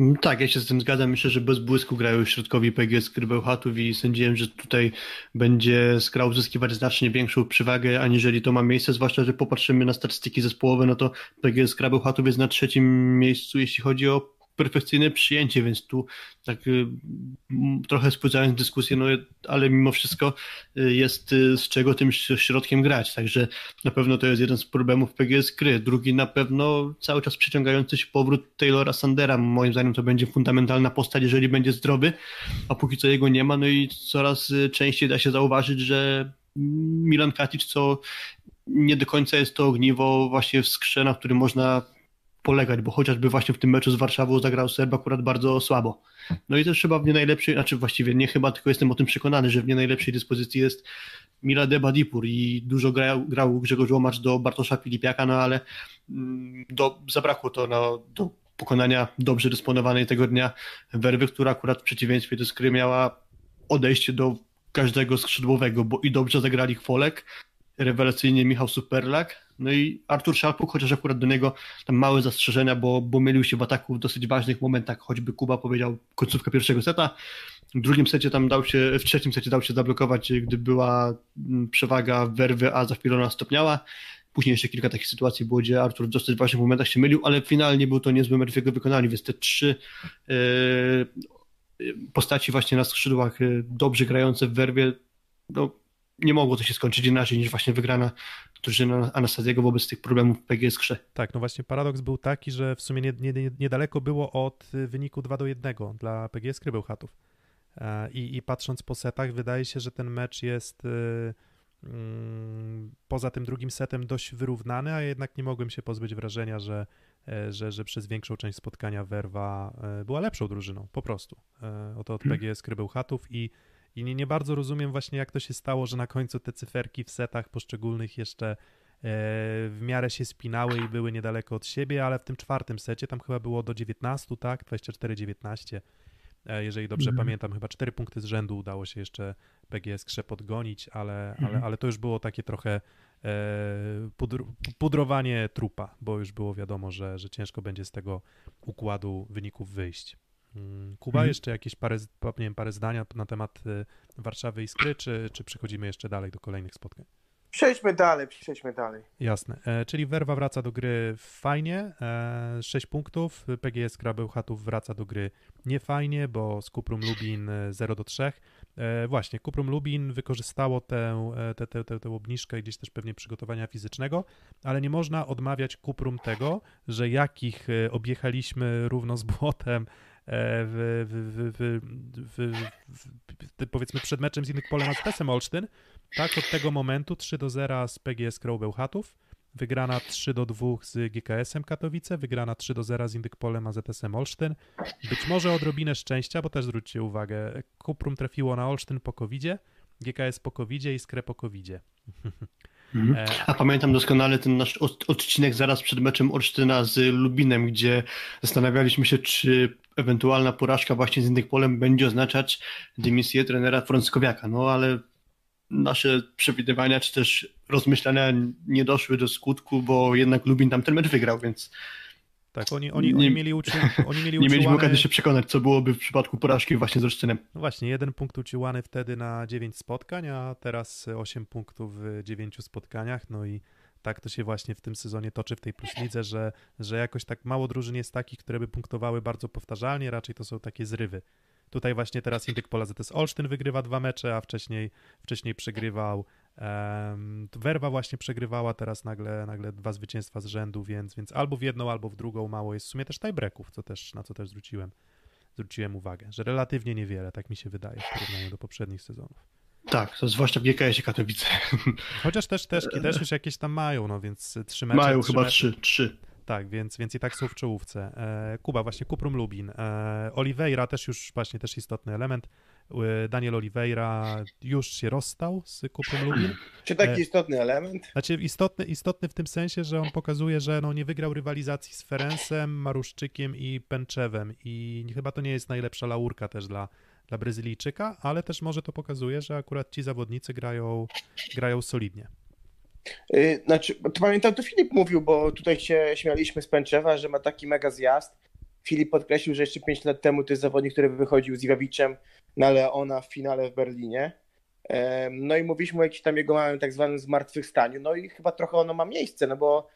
Mm, Tak, ja się z tym zgadzam. Myślę, że bez błysku grają środkowi PGS Krybełchatów i sądziłem, że tutaj będzie Skra uzyskiwać znacznie większą przewagę, aniżeli to ma miejsce, zwłaszcza, że popatrzymy na statystyki zespołowe, no to PGS Krybełchatów jest na trzecim miejscu, jeśli chodzi o perfekcyjne przyjęcie, więc tu tak y, trochę spłycając dyskusję, no ale mimo wszystko y, jest y, z czego tym środkiem grać, także na pewno to jest jeden z problemów PGS Kry. Drugi na pewno cały czas przeciągający się powrót Taylora Sandera. Moim zdaniem to będzie fundamentalna postać, jeżeli będzie zdrowy, a póki co jego nie ma, no i coraz częściej da się zauważyć, że Milan Katic, co nie do końca jest to ogniwo właśnie w skrze, na którym można polegać, bo chociażby właśnie w tym meczu z Warszawą zagrał Serb akurat bardzo słabo. No i też chyba w nie najlepszej, znaczy właściwie nie chyba, tylko jestem o tym przekonany, że w nie najlepszej dyspozycji jest Milade Badipur i dużo grał, grał Grzegorz Łomacz do Bartosza Filipiaka, no ale mm, do, zabrakło to no, do pokonania dobrze dysponowanej tego dnia Werwy, która akurat w przeciwieństwie do Skry miała odejście do każdego skrzydłowego, bo i dobrze zagrali Chwolek, rewelacyjnie Michał Superlak, no i Artur Szalpuk, chociaż akurat do niego tam małe zastrzeżenia, bo, bo mylił się w ataku w dosyć ważnych momentach, choćby Kuba powiedział końcówka pierwszego seta, w drugim secie tam dał się, w trzecim secie dał się zablokować, gdy była mm, przewaga werwy, a za chwilę ona stopniała. Później jeszcze kilka takich sytuacji było, gdzie Artur w dosyć ważnych momentach się mylił, ale finalnie był to niezły mecz w jego wykonaniu, więc te trzy e, postaci właśnie na skrzydłach, e, dobrze grające w werwie, no, nie mogło to się skończyć inaczej niż właśnie wygrana drużyna Anastazjego wobec tych problemów PGS Krze. Tak, no właśnie paradoks był taki, że w sumie nie, nie, nie, niedaleko było od wyniku 2 do 1 dla PGS Krybełchatów. E, I, I patrząc po setach, wydaje się, że ten mecz jest y, mm, poza tym drugim setem dość wyrównany, a jednak nie mogłem się pozbyć wrażenia, że, e, że, że przez większą część spotkania Werwa e, była lepszą drużyną, po prostu. E, Oto od PGS Krybełchatów i i nie, nie bardzo rozumiem właśnie, jak to się stało, że na końcu te cyferki w setach poszczególnych jeszcze e, w miarę się spinały i były niedaleko od siebie, ale w tym czwartym secie tam chyba było do 19, tak? 24-19. E, Jeżeli dobrze Mhm. pamiętam, chyba 4 punkty z rzędu udało się jeszcze PGS Krze podgonić, ale, ale, Mhm. ale to już było takie trochę e, pudr, pudrowanie trupa, bo już było wiadomo, że, że ciężko będzie z tego układu wyników wyjść. Mm, Kuba, Mhm. jeszcze jakieś parę, nie wiem, parę zdań na temat y, Warszawy i Skry, czy, czy przechodzimy jeszcze dalej do kolejnych spotkań? Przejdźmy dalej, przejdźmy dalej. Jasne. E, czyli Werwa wraca do gry fajnie, e, 6 punktów. PGS Krabełchatów wraca do gry niefajnie, bo z Kuprum Lubin e, 0 do 3. E, właśnie, Kuprum Lubin wykorzystało tę, e, tę, tę, tę, tę obniżkę gdzieś też pewnie przygotowania fizycznego, ale nie można odmawiać Kuprum tego, że jakich e, objechaliśmy równo z błotem e, w, w, w, w, powiedzmy przed meczem z Indykpolem a z Tesem Olsztyn, tak, od tego momentu 3 do 0 z PGS Krąbełchatów, wygrana 3 do 2 z GKS-em Katowice, wygrana 3 do 0 z Indykpolem AZS-em Olsztyn. Być może odrobinę szczęścia, bo też zwróćcie uwagę, Kuprum trafiło na Olsztyn po covidzie, GKS po covidzie i Skrę po covidzie. E, A pamiętam doskonale ten nasz od- odcinek zaraz przed meczem Olsztyna z Lubinem, gdzie zastanawialiśmy się, czy ewentualna porażka właśnie z innych polem będzie oznaczać dymisję trenera Frąckowiaka. No ale nasze przewidywania czy też rozmyślania nie doszły do skutku, bo jednak Lubin tam ten mecz wygrał, więc Tak, oni, oni, oni Nie- mieli, uczy, oni mieli nie mieliśmy okazji się przekonać, co byłoby w przypadku porażki właśnie z Olsztynem. No właśnie, jeden punkt uciłany wtedy na 9 spotkań, a teraz 8 punktów w 9 spotkaniach. No i tak to się właśnie w tym sezonie toczy w tej plus lidze, że, że jakoś tak mało drużyn jest takich, które by punktowały bardzo powtarzalnie, raczej to są takie zrywy. Tutaj właśnie teraz Indyk Pola ZS Olsztyn wygrywa dwa mecze, a wcześniej, wcześniej przegrywał um, Werwa właśnie przegrywała, teraz nagle, nagle dwa zwycięstwa z rzędu, więc, więc albo w jedną, albo w drugą mało jest w sumie też tiebreaków, co też, na co też zwróciłem zwróciłem uwagę, że relatywnie niewiele, tak mi się wydaje, w porównaniu do poprzednich sezonów. Tak, to zwłaszcza w GKS-ie Katowice. Chociaż też, też, też już jakieś tam mają, no więc trzy mecze. Mają trzy chyba mecze, trzy, trzy. Tak, więc, więc i tak są w czołówce. E, Kuba, właśnie Kuprum Lubin. E, Oliveira też już właśnie też istotny element. E, Daniel Oliveira już się rozstał z Kuprum Lubin. Czy taki E, istotny element? Znaczy istotny, istotny w tym sensie, że on pokazuje, że no, nie wygrał rywalizacji z Ferencem, Maruszczykiem i Pęczewem i chyba to nie jest najlepsza laurka też dla, dla Brazylijczyka, ale też może to pokazuje, że akurat ci zawodnicy grają, grają solidnie. Y, Znaczy, to pamiętam, to Filip mówił, bo tutaj się śmialiśmy z Pęczewa, że ma taki mega zjazd. Filip podkreślił, że jeszcze 5 lat temu to jest zawodnik, który wychodził z Iwawiczem na Leona w finale w Berlinie. No i mówiliśmy o jakimś tam jego małym tak zwanym zmartwychwstaniu. No i chyba trochę ono ma miejsce, no bo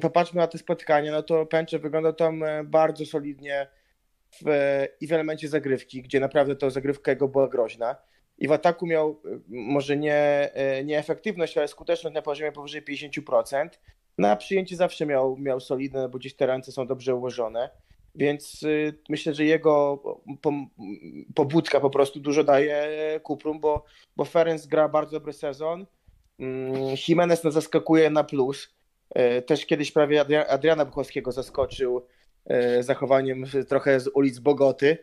popatrzmy na te spotkania, no to Pęczew wyglądał tam e, bardzo solidnie w, i w elemencie zagrywki, gdzie naprawdę to zagrywka jego była groźna. I w ataku miał y, może nie, e, nie efektywność, ale skuteczność na poziomie powyżej 50%. Na przyjęcie zawsze miał, miał solidne, no bo gdzieś te ręce są dobrze ułożone. Więc y, myślę, że jego po, pobudka po prostu dużo daje Kuprum, bo, bo Ferenc gra bardzo dobry sezon. Mm, Jimenez nas zaskakuje na plus. Też kiedyś prawie Adria- Adriana Buchowskiego zaskoczył zachowaniem trochę z ulic Bogoty.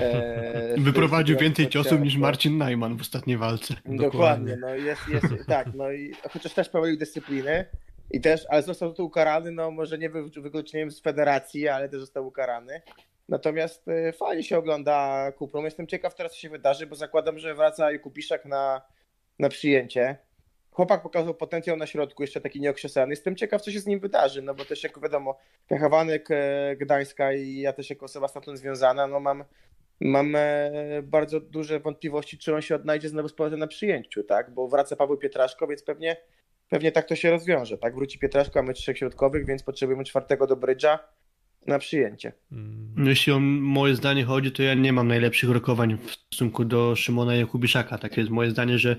E, Wyprowadził więcej ciosów niż Marcin Najman w ostatniej walce. Dokładnie, Dokładnie. no jest, jest tak, no i chociaż też pomylił dyscypliny i też, ale został tu ukarany, no może nie wy- wykluczeniem z federacji, ale też został ukarany. Natomiast e, fajnie się ogląda Kuprum. Jestem ciekaw teraz, co się wydarzy, bo zakładam, że wraca Kupiszak na, na przyjęcie. Chłopak pokazał potencjał na środku, jeszcze taki nieokrzesany. Jestem ciekaw, co się z nim wydarzy, no bo też jak wiadomo, Kachawanek e, Gdańska i ja też jako osoba stamtąd związana, no mam, mam e, bardzo duże wątpliwości, czy on się odnajdzie znowu z powrotem na przyjęciu, tak? Bo wraca Paweł Pietraszko, więc pewnie, pewnie tak to się rozwiąże, tak? Wróci Pietraszko, a my trzech środkowych, więc potrzebujemy czwartego do brydża na przyjęcie. No, Jeśli o moje zdanie chodzi, to ja nie mam najlepszych rokowań w stosunku do Szymona Jakubiszaka. Takie jest moje zdanie, że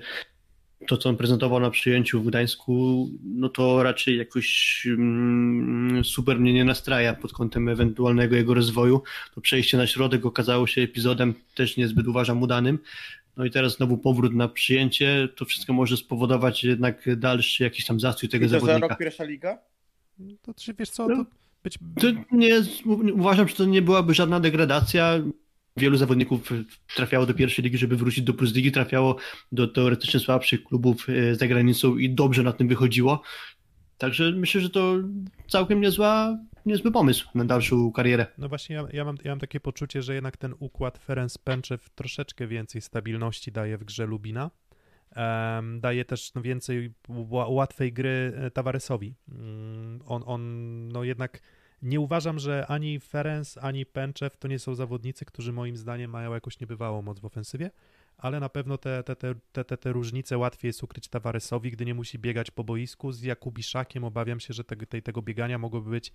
to, co on prezentował na przyjęciu w Gdańsku, no to raczej jakoś mm, super mnie nie nastraja pod kątem ewentualnego jego rozwoju. To przejście na środek okazało się epizodem też niezbyt uważam udanym. No i teraz znowu powrót na przyjęcie, to wszystko może spowodować jednak dalszy jakiś tam zastój tego I to za zawodnika. rok pierwsza liga? to czy wiesz co, No. to być... To nie uważam, że to nie byłaby żadna degradacja. Wielu zawodników trafiało do pierwszej ligi, żeby wrócić do Plus Ligi, trafiało do teoretycznie słabszych klubów e, za granicą i dobrze na tym wychodziło. Także myślę, że to całkiem niezła, niezły pomysł na dalszą karierę. No właśnie, ja, ja, mam, ja mam takie poczucie, że jednak ten układ Ferenc Pęczew troszeczkę więcej stabilności daje w grze Lubina. Em, daje też no, więcej ła- łatwej gry e, Tavaresowi. Mm, On, on, no jednak nie uważam, że ani Ferenc, ani Pęczew to nie są zawodnicy, którzy moim zdaniem mają jakąś niebywałą moc w ofensywie, ale na pewno te, te, te, te, te, te różnice łatwiej jest ukryć Tavaresowi, gdy nie musi biegać po boisku. Z Jakubiszakiem obawiam się, że tego, tej, tego biegania mogłoby być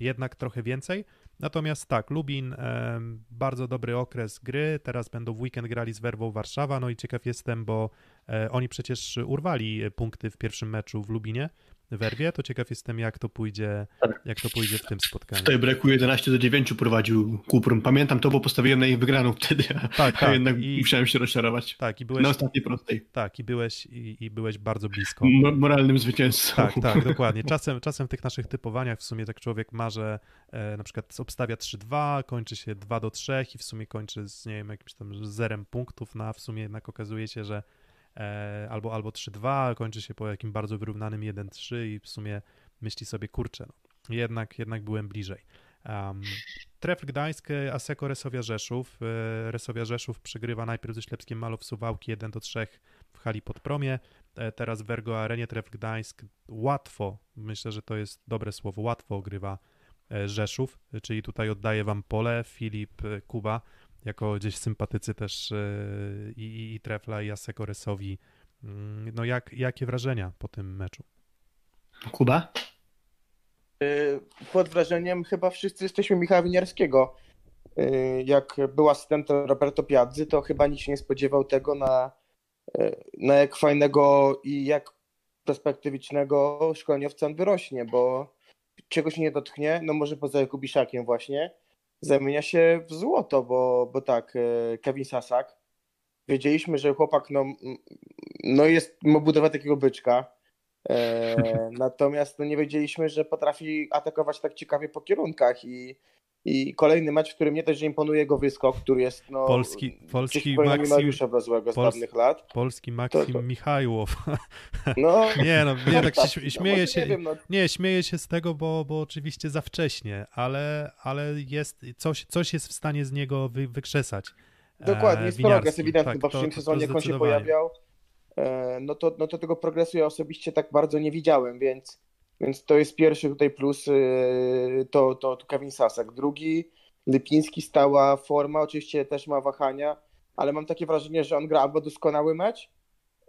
jednak trochę więcej. Natomiast tak, Lubin, em, bardzo dobry okres gry, teraz będą w weekend grali z Werwą Warszawa, no i ciekaw jestem, bo e, oni przecież urwali e, punkty w pierwszym meczu w Lubinie, Werwie, to ciekaw jestem, jak to pójdzie, Tak. jak to pójdzie w tym spotkaniu. W tej breaku 11 do 9 prowadził Kuprum. Pamiętam to, bo postawiłem na ich wygraną wtedy, a, Tak, a tak. jednak I- musiałem się rozczarować. Tak, i byłeś, Na ostatniej prostej. tak, i byłeś, i, i byłeś bardzo blisko. Mo- moralnym zwycięzcą. Tak, tak, dokładnie. Czasem, czasem w tych naszych typowaniach w sumie tak człowiek ma, że e, na przykład obstawia 3-2, kończy się 2 do 3 i w sumie kończy z, nie wiem, jakimś tam zerem punktów, no a w sumie jednak okazuje się, że albo, albo 3-2, kończy się po jakim bardzo wyrównanym 1-3 i w sumie myśli sobie, kurczę, no, jednak, jednak byłem bliżej. Um, Trefl Gdańsk, e, Aseko Resowia Rzeszów. E, Resowia Rzeszów przegrywa najpierw ze Ślepskiem Malow Suwałki 1 do 3 w hali Podpromie. E, Teraz w Ergo Arenie Trefl Gdańsk łatwo, myślę, że to jest dobre słowo, łatwo ogrywa e, Rzeszów, e, czyli tutaj oddaję wam pole. Filip e, Kuba, jako gdzieś sympatycy też e, i, i, i Trefla i Aseko Resowi. Mm, No jak, jakie wrażenia po tym meczu? Kuba? Y, Pod wrażeniem chyba wszyscy jesteśmy Michała Winiarskiego. Y, Jak był asystentem Roberto Piazzy, to chyba nikt się nie spodziewał tego, na, na jak fajnego i jak perspektywicznego szkoleniowca on wyrośnie, bo czegoś nie dotknie, no może poza Jakubiszakiem właśnie, zamienia się w złoto, bo, bo tak, y, Kevin Sasak, wiedzieliśmy, że chłopak no, no jest, ma budowę takiego byczka, E, natomiast no, nie wiedzieliśmy, że potrafi atakować tak ciekawie po kierunkach i, i kolejny mecz, w którym nie też imponuje jego wyskok, który jest no, Polski- polski Mariusza z Pols- dawnych lat. Polski Maksim To- to- Michajłow. No, Nie no, nie, tak się no, śmie- śmieję się. Nie wiem, no, Nie, śmieję się z tego, bo, bo oczywiście za wcześnie, ale, ale jest, coś, coś jest w stanie z niego wy, wykrzesać. dokładnie, e, jest progres ewidentny, Tak, bo w przyszłym sezonie jak on się pojawiał, e, no to, no to tego progresu ja osobiście tak bardzo nie widziałem, więc, więc to jest pierwszy tutaj plus, e, to, to, to Kevin Sasak. Drugi, Lipiński stała forma, oczywiście też ma wahania, ale mam takie wrażenie, że on gra albo doskonały mecz,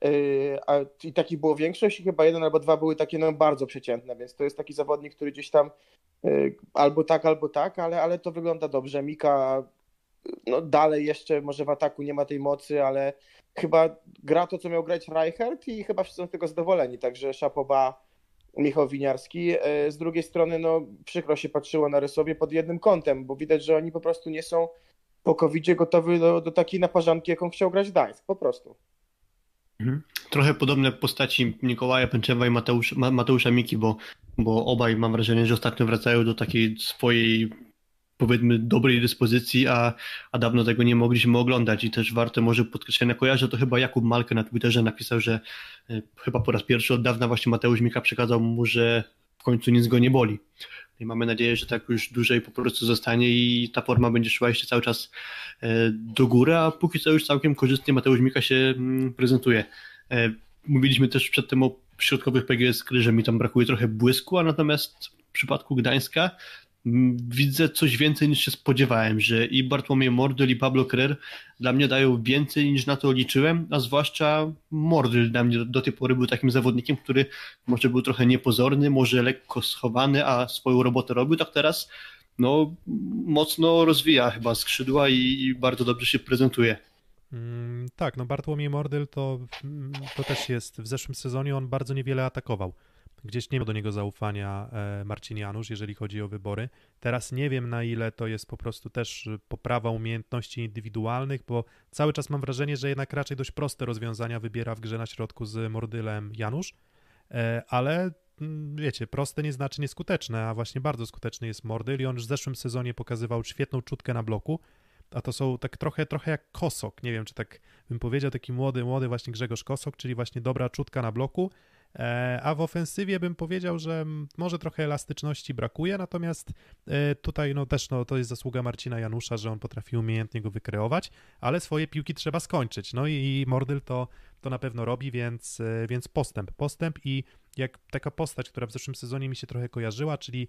Yy, a i takich było większość i chyba jeden albo dwa były takie no, bardzo przeciętne, więc to jest taki zawodnik, który gdzieś tam yy, albo tak, albo tak, ale, ale to wygląda dobrze. Mika no dalej jeszcze może w ataku nie ma tej mocy, ale chyba gra to, co miał grać Reichert i chyba wszyscy są z tego zadowoleni, także szapoba Michał Winiarski. Yy, Z drugiej strony no przykro się patrzyło na Rysowie pod jednym kątem, bo widać, że oni po prostu nie są po covid gotowi do, do takiej naparzanki, jaką chciał grać Gdańsk, po prostu. Trochę podobne postaci Mikołaja Pęczewa i Mateusz, Ma- Mateusza Miki, bo, bo obaj mam wrażenie, że ostatnio wracają do takiej swojej powiedzmy dobrej dyspozycji, a, a dawno tego nie mogliśmy oglądać i też warte może podkreślenia kojarzę, to chyba Jakub Malkę na Twitterze napisał, że y, chyba po raz pierwszy od dawna właśnie Mateusz Mika przekazał mu, że w końcu nic go nie boli. I mamy nadzieję, że tak już dłużej po prostu zostanie i ta forma będzie szła jeszcze cały czas e, do góry, a póki co już całkiem korzystnie Mateusz Mika się mm, prezentuje. E, Mówiliśmy też przedtem o środkowych PGS, że mi tam brakuje trochę błysku, a natomiast w przypadku Gdańska widzę coś więcej niż się spodziewałem, że i Bartłomiej Mordyl i Pablo Krer dla mnie dają więcej niż na to liczyłem, a zwłaszcza Mordyl dla mnie do, do tej pory był takim zawodnikiem, który może był trochę niepozorny, może lekko schowany, a swoją robotę robił, tak teraz no mocno rozwija chyba skrzydła i, i bardzo dobrze się prezentuje. Mm, tak, no Bartłomiej Mordyl to, mm, to też jest, w zeszłym sezonie on bardzo niewiele atakował. Gdzieś nie ma do niego zaufania e, Marcin Janusz, jeżeli chodzi o wybory. Teraz nie wiem, na ile to jest po prostu też poprawa umiejętności indywidualnych, bo cały czas mam wrażenie, że jednak raczej dość proste rozwiązania wybiera w grze na środku z Mordylem Janusz, e, ale mm, wiecie, proste nie znaczy nieskuteczne, a właśnie bardzo skuteczny jest Mordyl i on już w zeszłym sezonie pokazywał świetną czutkę na bloku, a to są tak trochę, trochę jak Kosok, nie wiem, czy tak bym powiedział, taki młody, młody właśnie Grzegorz Kosok, czyli właśnie dobra czutka na bloku, a w ofensywie bym powiedział, że może trochę elastyczności brakuje, natomiast e, tutaj no też no, to jest zasługa Marcina Janusza, że on potrafi umiejętnie go wykreować, ale swoje piłki trzeba skończyć, no i, i Mordyl to, to na pewno robi, więc, e, więc postęp, postęp i jak taka postać, która w zeszłym sezonie mi się trochę kojarzyła, czyli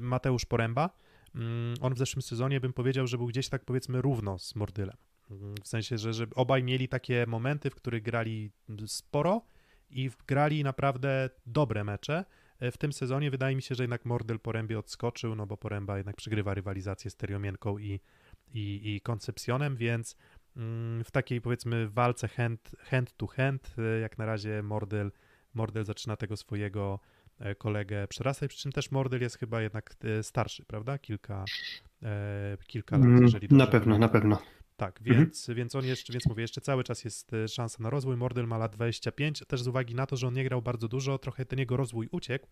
Mateusz Poręba, Mm, on w zeszłym sezonie bym powiedział, że był gdzieś tak powiedzmy równo z Mordylem. Mm, W sensie, że, że obaj mieli takie momenty, w których grali sporo i grali naprawdę dobre mecze. E, W tym sezonie wydaje mi się, że jednak Mordyl Porębie odskoczył, no bo Poręba jednak przegrywa rywalizację z Teriomienką i, i, i Koncepcjonem, więc mm, w takiej powiedzmy walce hand, hand to hand, e, jak na razie Mordyl, Mordyl zaczyna tego swojego e, kolegę przerastać, przy czym też Mordyl jest chyba jednak starszy, prawda? Kilka, kilka lat, Mm, jeżeli Na pewno, na pewno. Tak, Mhm. więc, więc on jeszcze, więc mówię, jeszcze cały czas jest e, szansa na rozwój. Mordel ma lat 25, też z uwagi na to, że on nie grał bardzo dużo, trochę ten jego rozwój uciekł,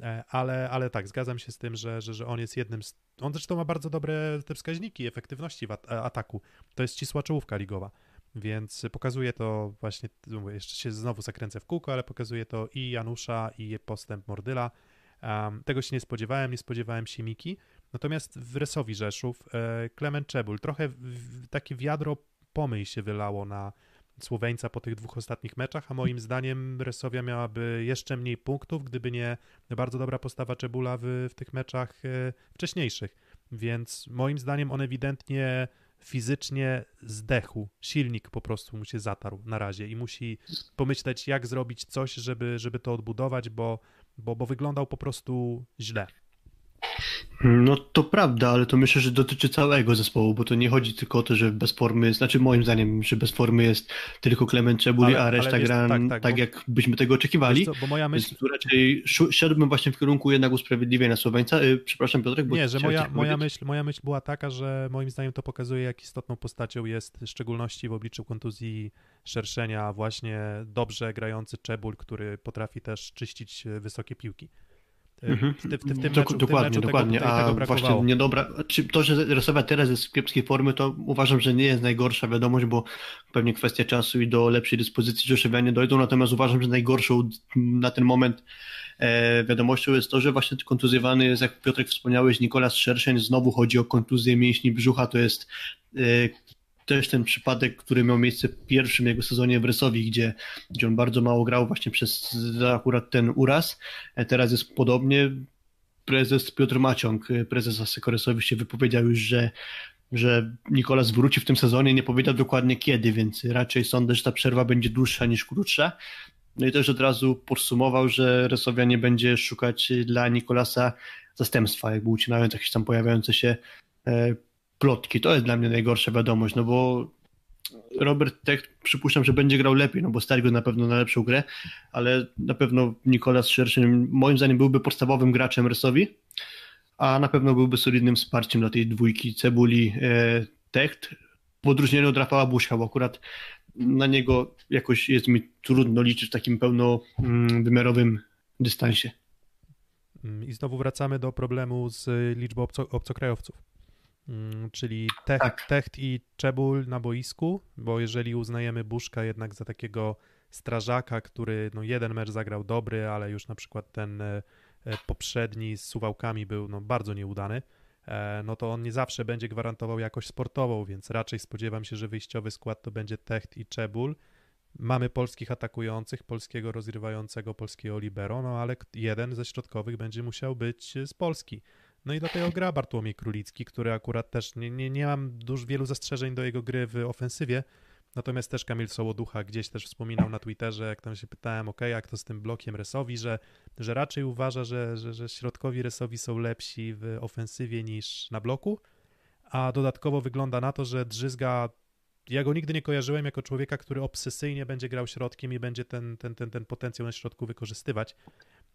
e, ale, ale tak, zgadzam się z tym, że, że, że on jest jednym z... On zresztą ma bardzo dobre te wskaźniki efektywności w at- ataku. To jest ścisła czołówka ligowa, więc pokazuje to właśnie, mówię, jeszcze się znowu zakręcę w kółko, ale pokazuje to i Janusza, i postęp Mordyla. Um, tego się nie spodziewałem, nie spodziewałem się Miki. Natomiast w Resowi Rzeszów e, Klement Czebul, trochę takie wiadro pomyj się wylało na Słoweńca po tych dwóch ostatnich meczach, a moim zdaniem Resowia miałaby jeszcze mniej punktów, gdyby nie bardzo dobra postawa Czebula w, w tych meczach e, wcześniejszych. Więc moim zdaniem on ewidentnie fizycznie zdechł. Silnik po prostu mu się zatarł na razie i musi pomyśleć, jak zrobić coś, żeby, żeby to odbudować, bo, bo, bo wyglądał po prostu źle. No to prawda, ale to myślę, że dotyczy całego zespołu, bo to nie chodzi tylko o to, że bez formy jest, znaczy moim zdaniem, że bez formy jest tylko Klement Czebuli, Ale- a reszta gra tak, tak, tak, bo- jak byśmy tego oczekiwali. Co, bo moja myśl, Więc tu raczej szedłbym właśnie w kierunku jednak usprawiedliwienia Słoweńca. Y, Przepraszam Piotrek, bo Nie, że moja, moja, myśl, moja myśl była taka, że moim zdaniem to pokazuje, jak istotną postacią jest, w szczególności w obliczu kontuzji szerszenia, właśnie dobrze grający Czebul, który potrafi też czyścić wysokie piłki. Mhm. W, w, w tym Dok- meczu, w tym dokładnie, meczu dokładnie. tego, tego A brakowało. właśnie niedobra. Czy to, że Resowia teraz jest w kiepskiej formy, to uważam, że nie jest najgorsza wiadomość, bo pewnie kwestia czasu i do lepszej dyspozycji Rzeszowianie dojdą. Natomiast uważam, że najgorszą na ten moment e, wiadomością jest to, że właśnie kontuzjowany jest, jak Piotrek wspomniałeś, Nikolas Szerszeń. Znowu chodzi o kontuzję mięśni brzucha. To jest e, też ten przypadek, który miał miejsce w pierwszym jego sezonie w Rysowi, gdzie, gdzie on bardzo mało grał właśnie przez akurat ten uraz. E, Teraz jest podobnie. Prezes Piotr Maciąg, prezes Asekoresowi się wypowiedział już, że, że Nikolas wróci w tym sezonie, nie powiedział dokładnie kiedy, więc raczej sądzę, że ta przerwa będzie dłuższa niż krótsza. No i też od razu podsumował, że Resowia nie będzie szukać dla Nikolasa zastępstwa, jakby ucinając jakieś tam pojawiające się e, plotki. To jest dla mnie najgorsza wiadomość, no bo Robert Tech przypuszczam, że będzie grał lepiej, no bo stać go na pewno na lepszą grę, ale na pewno Nikolas Szerszyn moim zdaniem byłby podstawowym graczem Resowi, a na pewno byłby solidnym wsparciem dla tej dwójki Cebuli e, Techt w odróżnieniu od Rafała Buszka, bo akurat na niego jakoś jest mi trudno liczyć w takim pełnowymiarowym dystansie. Mm, I znowu wracamy do problemu z y, liczbą obco, obcokrajowców. Mm, Czyli Techt, Tak. Techt i Czebul na boisku, bo jeżeli uznajemy Buszka jednak za takiego strażaka, który no jeden mecz zagrał dobry, ale już na przykład ten e, e, poprzedni z Suwałkami był no, bardzo nieudany, e, no to on nie zawsze będzie gwarantował jakość sportową, więc raczej spodziewam się, że wyjściowy skład to będzie Techt i Czebul. Mamy polskich atakujących, polskiego rozgrywającego, polskiego libero, no ale jeden ze środkowych będzie musiał być z Polski. No i do tego gra Bartłomiej Królicki, który akurat też nie, nie, nie mam dużo wielu zastrzeżeń do jego gry w ofensywie, natomiast też Kamil Sołoducha gdzieś też wspominał na Twitterze, jak tam się pytałem, ok, jak to z tym blokiem Resowi, że, że raczej uważa, że, że, że środkowi Resowi są lepsi w ofensywie niż na bloku, a dodatkowo wygląda na to, że Drzyzga ja go nigdy nie kojarzyłem jako człowieka, który obsesyjnie będzie grał środkiem i będzie ten, ten, ten, ten potencjał na środku wykorzystywać.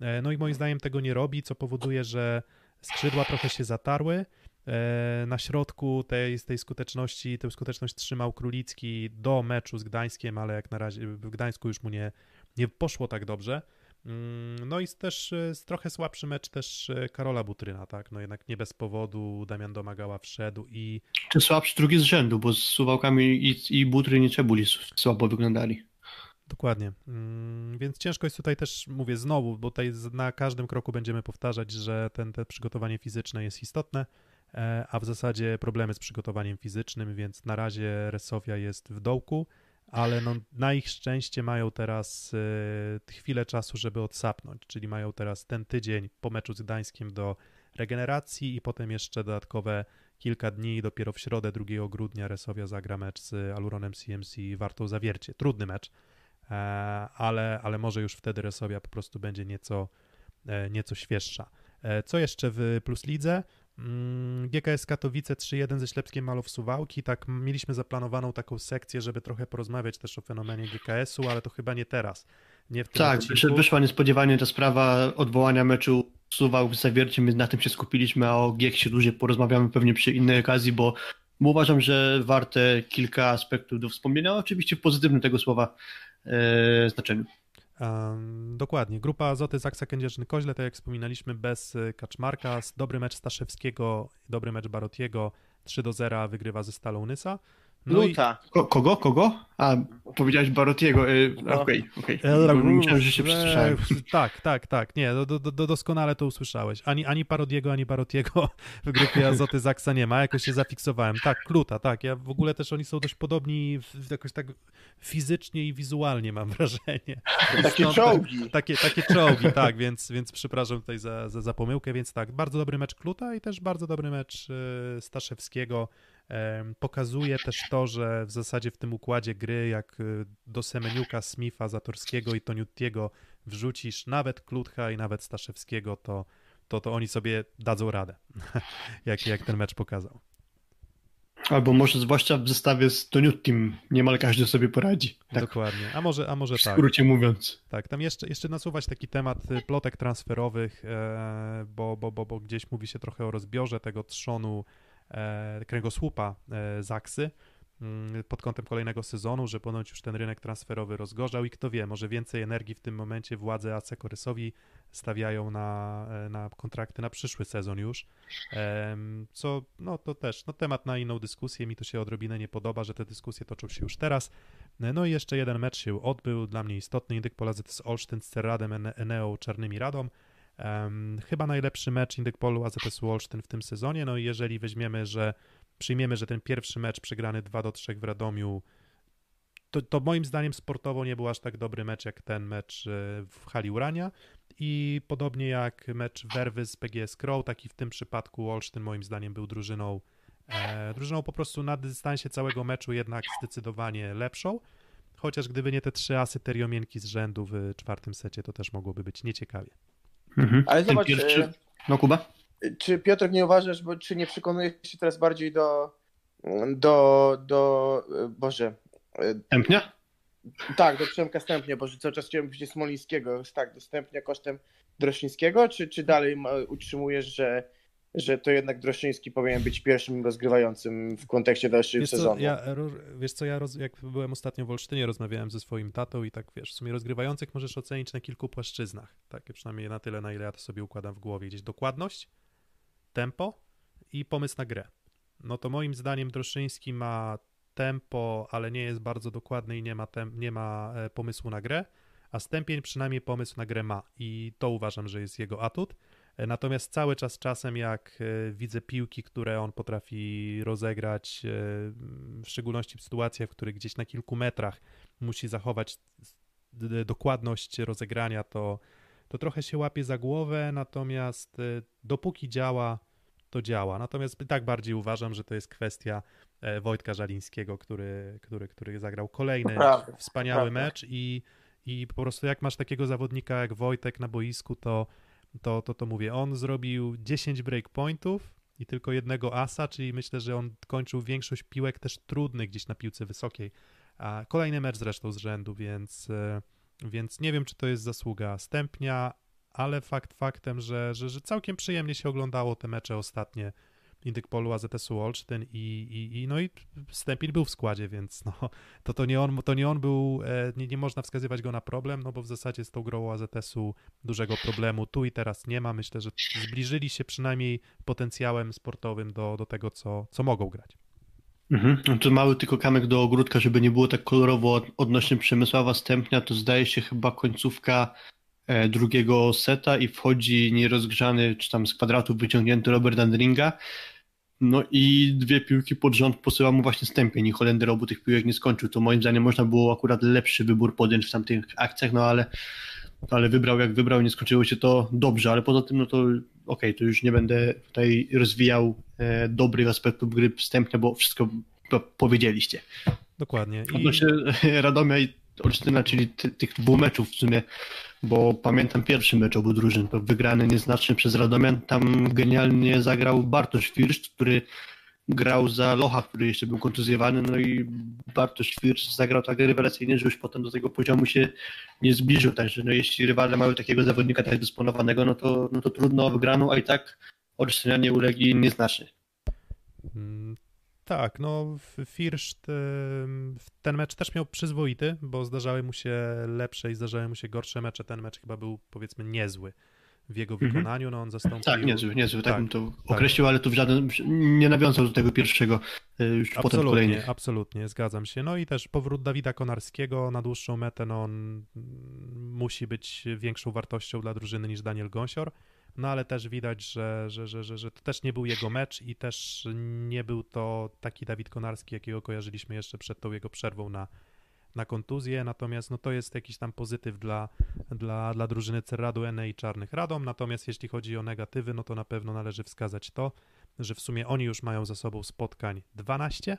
E, No i moim zdaniem tego nie robi, co powoduje, że skrzydła trochę się zatarły. E, Na środku tej, tej skuteczności, tę skuteczność trzymał Królicki do meczu z Gdańskiem, ale jak na razie w Gdańsku już mu nie, nie poszło tak dobrze. Mm, No i też e, trochę słabszy mecz też e, Karola Butryna, tak? No jednak nie bez powodu Damian Domagała wszedł i Czy słabszy drugi z rzędu, bo z Suwałkami i, i Butry i Czebuli s- słabo wyglądali. Dokładnie. Mm, Więc ciężko jest tutaj też, mówię znowu, bo tutaj na każdym kroku będziemy powtarzać, że ten, te przygotowanie fizyczne jest istotne, e, a w zasadzie problemy z przygotowaniem fizycznym, więc na razie Resowia jest w dołku, ale no, na ich szczęście mają teraz e, chwilę czasu, żeby odsapnąć, czyli mają teraz ten tydzień po meczu z Gdańskiem do regeneracji i potem jeszcze dodatkowe kilka dni, dopiero w środę 2 grudnia Resowia zagra mecz z Aluronem CMC Wartą Zawiercie. Trudny mecz, ale, ale może już wtedy Resowia po prostu będzie nieco, e, nieco świeższa. E, Co jeszcze w Plus Lidze? Mm, GKS Katowice 3-1 ze Ślepskiem Malow Suwałki. Tak, mieliśmy zaplanowaną taką sekcję, żeby trochę porozmawiać też o fenomenie GKS-u, ale to chyba nie teraz. Nie w tym Tak, odcinku. wyszła niespodziewanie ta sprawa odwołania meczu Suwał z Zawierciem, więc na tym się skupiliśmy, a o Gieksie dłużej porozmawiamy pewnie przy innej okazji, bo, uważam, że warte kilka aspektów do wspomnienia, oczywiście w pozytywnym tego słowa e, znaczeniu. Um, dokładnie. Grupa Azoty Zaksa Kędzierzyn-Koźle, tak jak wspominaliśmy, bez y, Kaczmarka. Dobry mecz Staszewskiego, dobry mecz Barotiego. 3 do 0 wygrywa ze Stalą Nysa. No i Luta. Ko kogo? Kogo? A, powiedziałeś Barotiego. y, No. Okej, okej. El Myślałem, że się przesłyszałem. Tak, tak, tak. Nie, do, do, do, doskonale to usłyszałeś. Ani, ani Parodiego, ani Barotiego w grupie Azoty Zaksa nie ma. Jakoś się zafiksowałem. Tak, Kluta, tak. Ja w ogóle też oni są dość podobni jakoś tak fizycznie i wizualnie mam wrażenie. Takie Stąd- czołgi. Takie, takie czołgi, tak, więc, więc przepraszam tutaj za, za, za pomyłkę, więc tak, bardzo dobry mecz Kluta i też bardzo dobry mecz e, Staszewskiego. Pokazuje też to, że w zasadzie w tym układzie gry, jak e, do Semeniuka, Smitha, Zatorskiego i Toniutiego wrzucisz nawet Klutcha i nawet Staszewskiego, to, to, to oni sobie dadzą radę, jak, jak ten mecz pokazał. Albo może zwłaszcza w zestawie z Toniutim niemal każdy sobie poradzi. Tak, Dokładnie. A może, a może w tak. skrócie mówiąc. Tak, tam jeszcze, jeszcze nasuwać taki temat y, plotek transferowych, e, bo, bo, bo, bo gdzieś mówi się trochę o rozbiorze tego trzonu kręgosłupa e, Zaksy mm, pod kątem kolejnego sezonu, że ponoć już ten rynek transferowy rozgorzał i kto wie, może więcej energii w tym momencie władze AC Korysowi stawiają na, e, na kontrakty na przyszły sezon już, co no to też no, temat na inną dyskusję, mi to się odrobinę nie podoba, że te dyskusje toczą się już teraz, no i jeszcze jeden mecz się odbył, dla mnie istotny, Indyk Polazy to jest Olsztyn z Cerradem, Ene- Eneą, Czarnymi Radą. Em, chyba najlepszy mecz Indyk Polu AZS Olsztyn w tym sezonie, no i jeżeli weźmiemy, że przyjmiemy, że ten pierwszy mecz przegrany 2 do 3 w Radomiu, to, to moim zdaniem sportowo nie był aż tak dobry mecz jak ten mecz e, w hali Urania i podobnie jak mecz Werwy z PGS Crow, taki w tym przypadku Olsztyn moim zdaniem był drużyną E, drużyną po prostu na dystansie całego meczu jednak zdecydowanie lepszą. Chociaż gdyby nie te trzy asy teriomienki z rzędu w czwartym secie, to też mogłoby być nieciekawie. Mhm. Ale Ten zobacz, pierwszy- e, No Kuba? Czy Piotr nie uważasz, bo czy nie przekonujesz się teraz bardziej do, do, do e, Boże, e, Tępnia? tak, do Przemka Stępnia, Boże, cały czas chciałem powiedzieć Smolińskiego, tak, do Stępnia kosztem Droszyńskiego, czy, czy dalej utrzymujesz, że, że to jednak Droszyński powinien być pierwszym rozgrywającym w kontekście dalszego Wiesz co, sezonu? ja, ro- wiesz co, ja roz, jak byłem ostatnio w Olsztynie, rozmawiałem ze swoim tatą i tak wiesz, w sumie rozgrywających możesz ocenić na kilku płaszczyznach. Tak, przynajmniej na tyle, na ile ja to sobie układam w głowie. Gdzieś dokładność, tempo i pomysł na grę. No to moim zdaniem Droszyński ma tempo, ale nie jest bardzo dokładny i nie ma, tem, nie ma e, pomysłu na grę, a Stępień przynajmniej pomysł na grę ma i to uważam, że jest jego atut. Natomiast cały czas czasem jak e, widzę piłki, które on potrafi rozegrać, e, w szczególności w sytuacjach, w których gdzieś na kilku metrach musi zachować dokładność rozegrania, to, to trochę się łapie za głowę, natomiast e, dopóki działa, to działa. Natomiast tak bardziej uważam, że to jest kwestia Wojtka Żalińskiego, który, który, który zagrał kolejny prawda, wspaniały prawda. mecz i, i po prostu jak masz takiego zawodnika jak Wojtek na boisku, to to, to, to mówię, on zrobił 10 breakpointów i tylko jednego asa, czyli myślę, że on kończył większość piłek też trudnych gdzieś na piłce wysokiej. A kolejny mecz zresztą z rzędu, więc, e, więc nie wiem, czy to jest zasługa Stępnia, ale fakt faktem, że, że, że całkiem przyjemnie się oglądało te mecze ostatnie Indyk Polu AZS-u Olsztyn i, i, i no i Stępień był w składzie, więc no, to, to, nie on, to nie on był, e, nie, nie można wskazywać go na problem, no bo w zasadzie z tą grą AZS-u dużego problemu tu i teraz nie ma. Myślę, że zbliżyli się przynajmniej potencjałem sportowym do, do tego, co, co mogą grać. Mhm. To mały tylko kamek do ogródka, żeby nie było tak kolorowo od- odnośnie Przemysława Stępnia, to zdaje się chyba końcówka e, drugiego seta i wchodzi nierozgrzany, czy tam z kwadratu wyciągnięty Robert Andringa. No i dwie piłki pod rząd posyła mu właśnie Stępień i Holender obu tych piłek nie skończył. To moim zdaniem można było akurat lepszy wybór podjąć w tamtych akcjach, no ale, ale wybrał jak wybrał, nie skończyło się to dobrze, ale poza tym no to okej, to już nie będę tutaj rozwijał e, dobrych aspektów gry Stępnia, bo wszystko po- powiedzieliście. Dokładnie. I Odnośnie Radomia i Olsztyna, czyli ty, tych dwóch meczów w sumie, bo pamiętam pierwszy mecz obu drużyn, to wygrany nieznacznie przez Radomian, tam genialnie zagrał Bartosz Firsz, który grał za Locha, który jeszcze był kontuzjowany, no i Bartosz Firsz zagrał tak rewelacyjnie, że już potem do tego poziomu się nie zbliżył, także no jeśli rywale mają takiego zawodnika tak dysponowanego, no to, no to trudno o wygraną, a i tak Olsztynianie ulegli nieznacznie. Tak, no w- ten mecz też miał przyzwoity, bo zdarzały mu się lepsze i zdarzały mu się gorsze mecze. Ten mecz chyba był powiedzmy niezły. w jego Mhm. wykonaniu. No on zastąpił... Tak, niezły, niezły, tak, Tak, bym to tak. określił, ale tu w żaden, nie nawiązał do tego pierwszego, e, już potem Absolutnie, kolejnych. absolutnie, zgadzam się. No i też powrót Dawida Konarskiego na dłuższą metę, no on musi być większą wartością dla drużyny niż Daniel Gąsior, no ale też widać, że, że, że, że, że to też nie był jego mecz i też nie był to taki Dawid Konarski, jakiego kojarzyliśmy jeszcze przed tą jego przerwą na, na kontuzję, natomiast no to jest jakiś tam pozytyw dla, dla, dla drużyny Cerradu Ene i Czarnych Radom, natomiast jeśli chodzi o negatywy, no to na pewno należy wskazać to, że w sumie oni już mają za sobą spotkań 12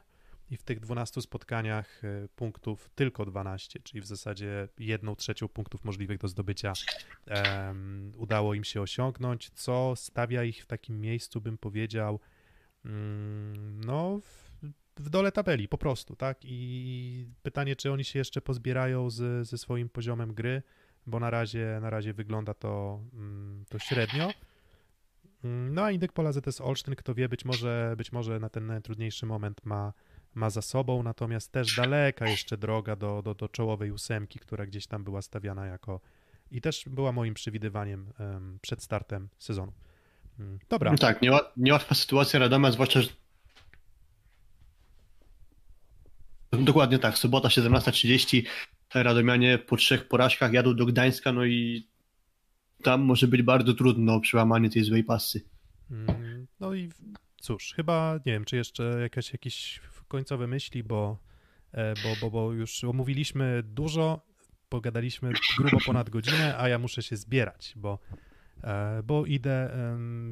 i w tych 12 spotkaniach e, punktów tylko 12, czyli w zasadzie jedną trzecią punktów możliwych do zdobycia em, udało im się osiągnąć, co stawia ich w takim miejscu, bym powiedział, mm, no w, w dole tabeli po prostu, tak? I pytanie, czy oni się jeszcze pozbierają z, ze swoim poziomem gry, bo na razie, na razie wygląda to, mm, to średnio. Mm, No a Indyk Pola ZS Olsztyn, kto wie, być może, być może na ten najtrudniejszy moment ma, ma za sobą, natomiast też daleka jeszcze droga do, do, do czołowej ósemki, która gdzieś tam była stawiana jako i też była moim przewidywaniem em, przed startem sezonu. Mm, Dobra, No tak, nieła- niełatwa sytuacja Radoma, zwłaszcza, że... Dokładnie tak, sobota 17.30, Radomianie po trzech porażkach jadą do Gdańska, no i tam może być bardzo trudno przełamanie tej złej pasy. Mm, No i cóż, chyba nie wiem, czy jeszcze jakaś, jakieś końcowe myśli, bo, e, bo, bo, bo już omówiliśmy dużo, pogadaliśmy grubo ponad godzinę, a ja muszę się zbierać, bo, bo idę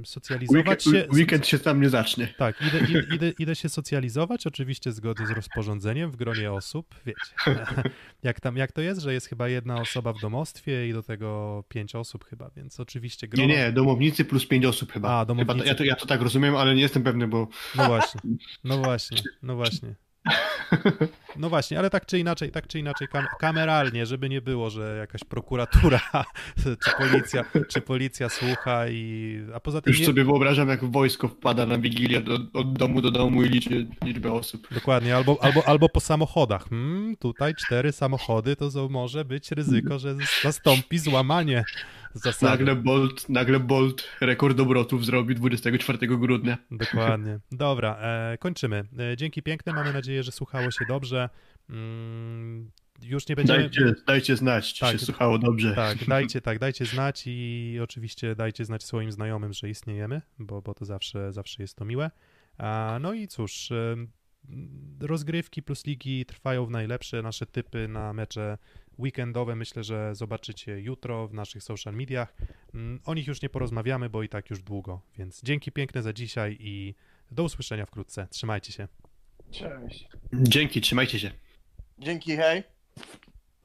socjalizować Weekend, się. weekend się tam nie zacznie. Tak, idę, idę, idę, idę się socjalizować, oczywiście zgodnie z rozporządzeniem w gronie osób, wiecie, jak, tam, jak to jest, że jest chyba jedna osoba w domostwie i do tego pięć osób chyba, więc oczywiście grono... Nie, nie, domownicy plus pięć osób chyba. A, chyba domownicy. to, ja, to, ja to tak rozumiem, ale nie jestem pewny, bo No właśnie, no właśnie, no właśnie. No właśnie, ale tak czy inaczej, tak czy inaczej kam kameralnie, żeby nie było, że jakaś prokuratura czy policja, czy policja słucha i... A poza tym już nie... sobie wyobrażam, jak wojsko wpada na Wigilię do, od domu do domu i liczy liczbę osób. Dokładnie, albo, albo, albo po samochodach. Hmm, tutaj cztery samochody, to może być ryzyko, że zastąpi złamanie zasady. Nagle Bolt, nagle Bolt rekord obrotów zrobi 24 grudnia. Dokładnie. Dobra, e, kończymy. E, dzięki piękne, mamy nadzieję, że słuchało się dobrze. Mm, już nie będziemy... Dajcie, dajcie znać, czy Tak. się słuchało dobrze. Tak, dajcie, tak, dajcie znać i oczywiście dajcie znać swoim znajomym, że istniejemy, bo, bo to zawsze, zawsze jest to miłe. A, no i cóż, em, rozgrywki plus ligi trwają w najlepsze. Nasze typy na mecze weekendowe myślę, że zobaczycie jutro w naszych social mediach. Mm, O nich już nie porozmawiamy, bo i tak już długo, więc dzięki piękne za dzisiaj i do usłyszenia wkrótce. Trzymajcie się. Cześć. Dzięki, trzymajcie się. Dzięki, hej.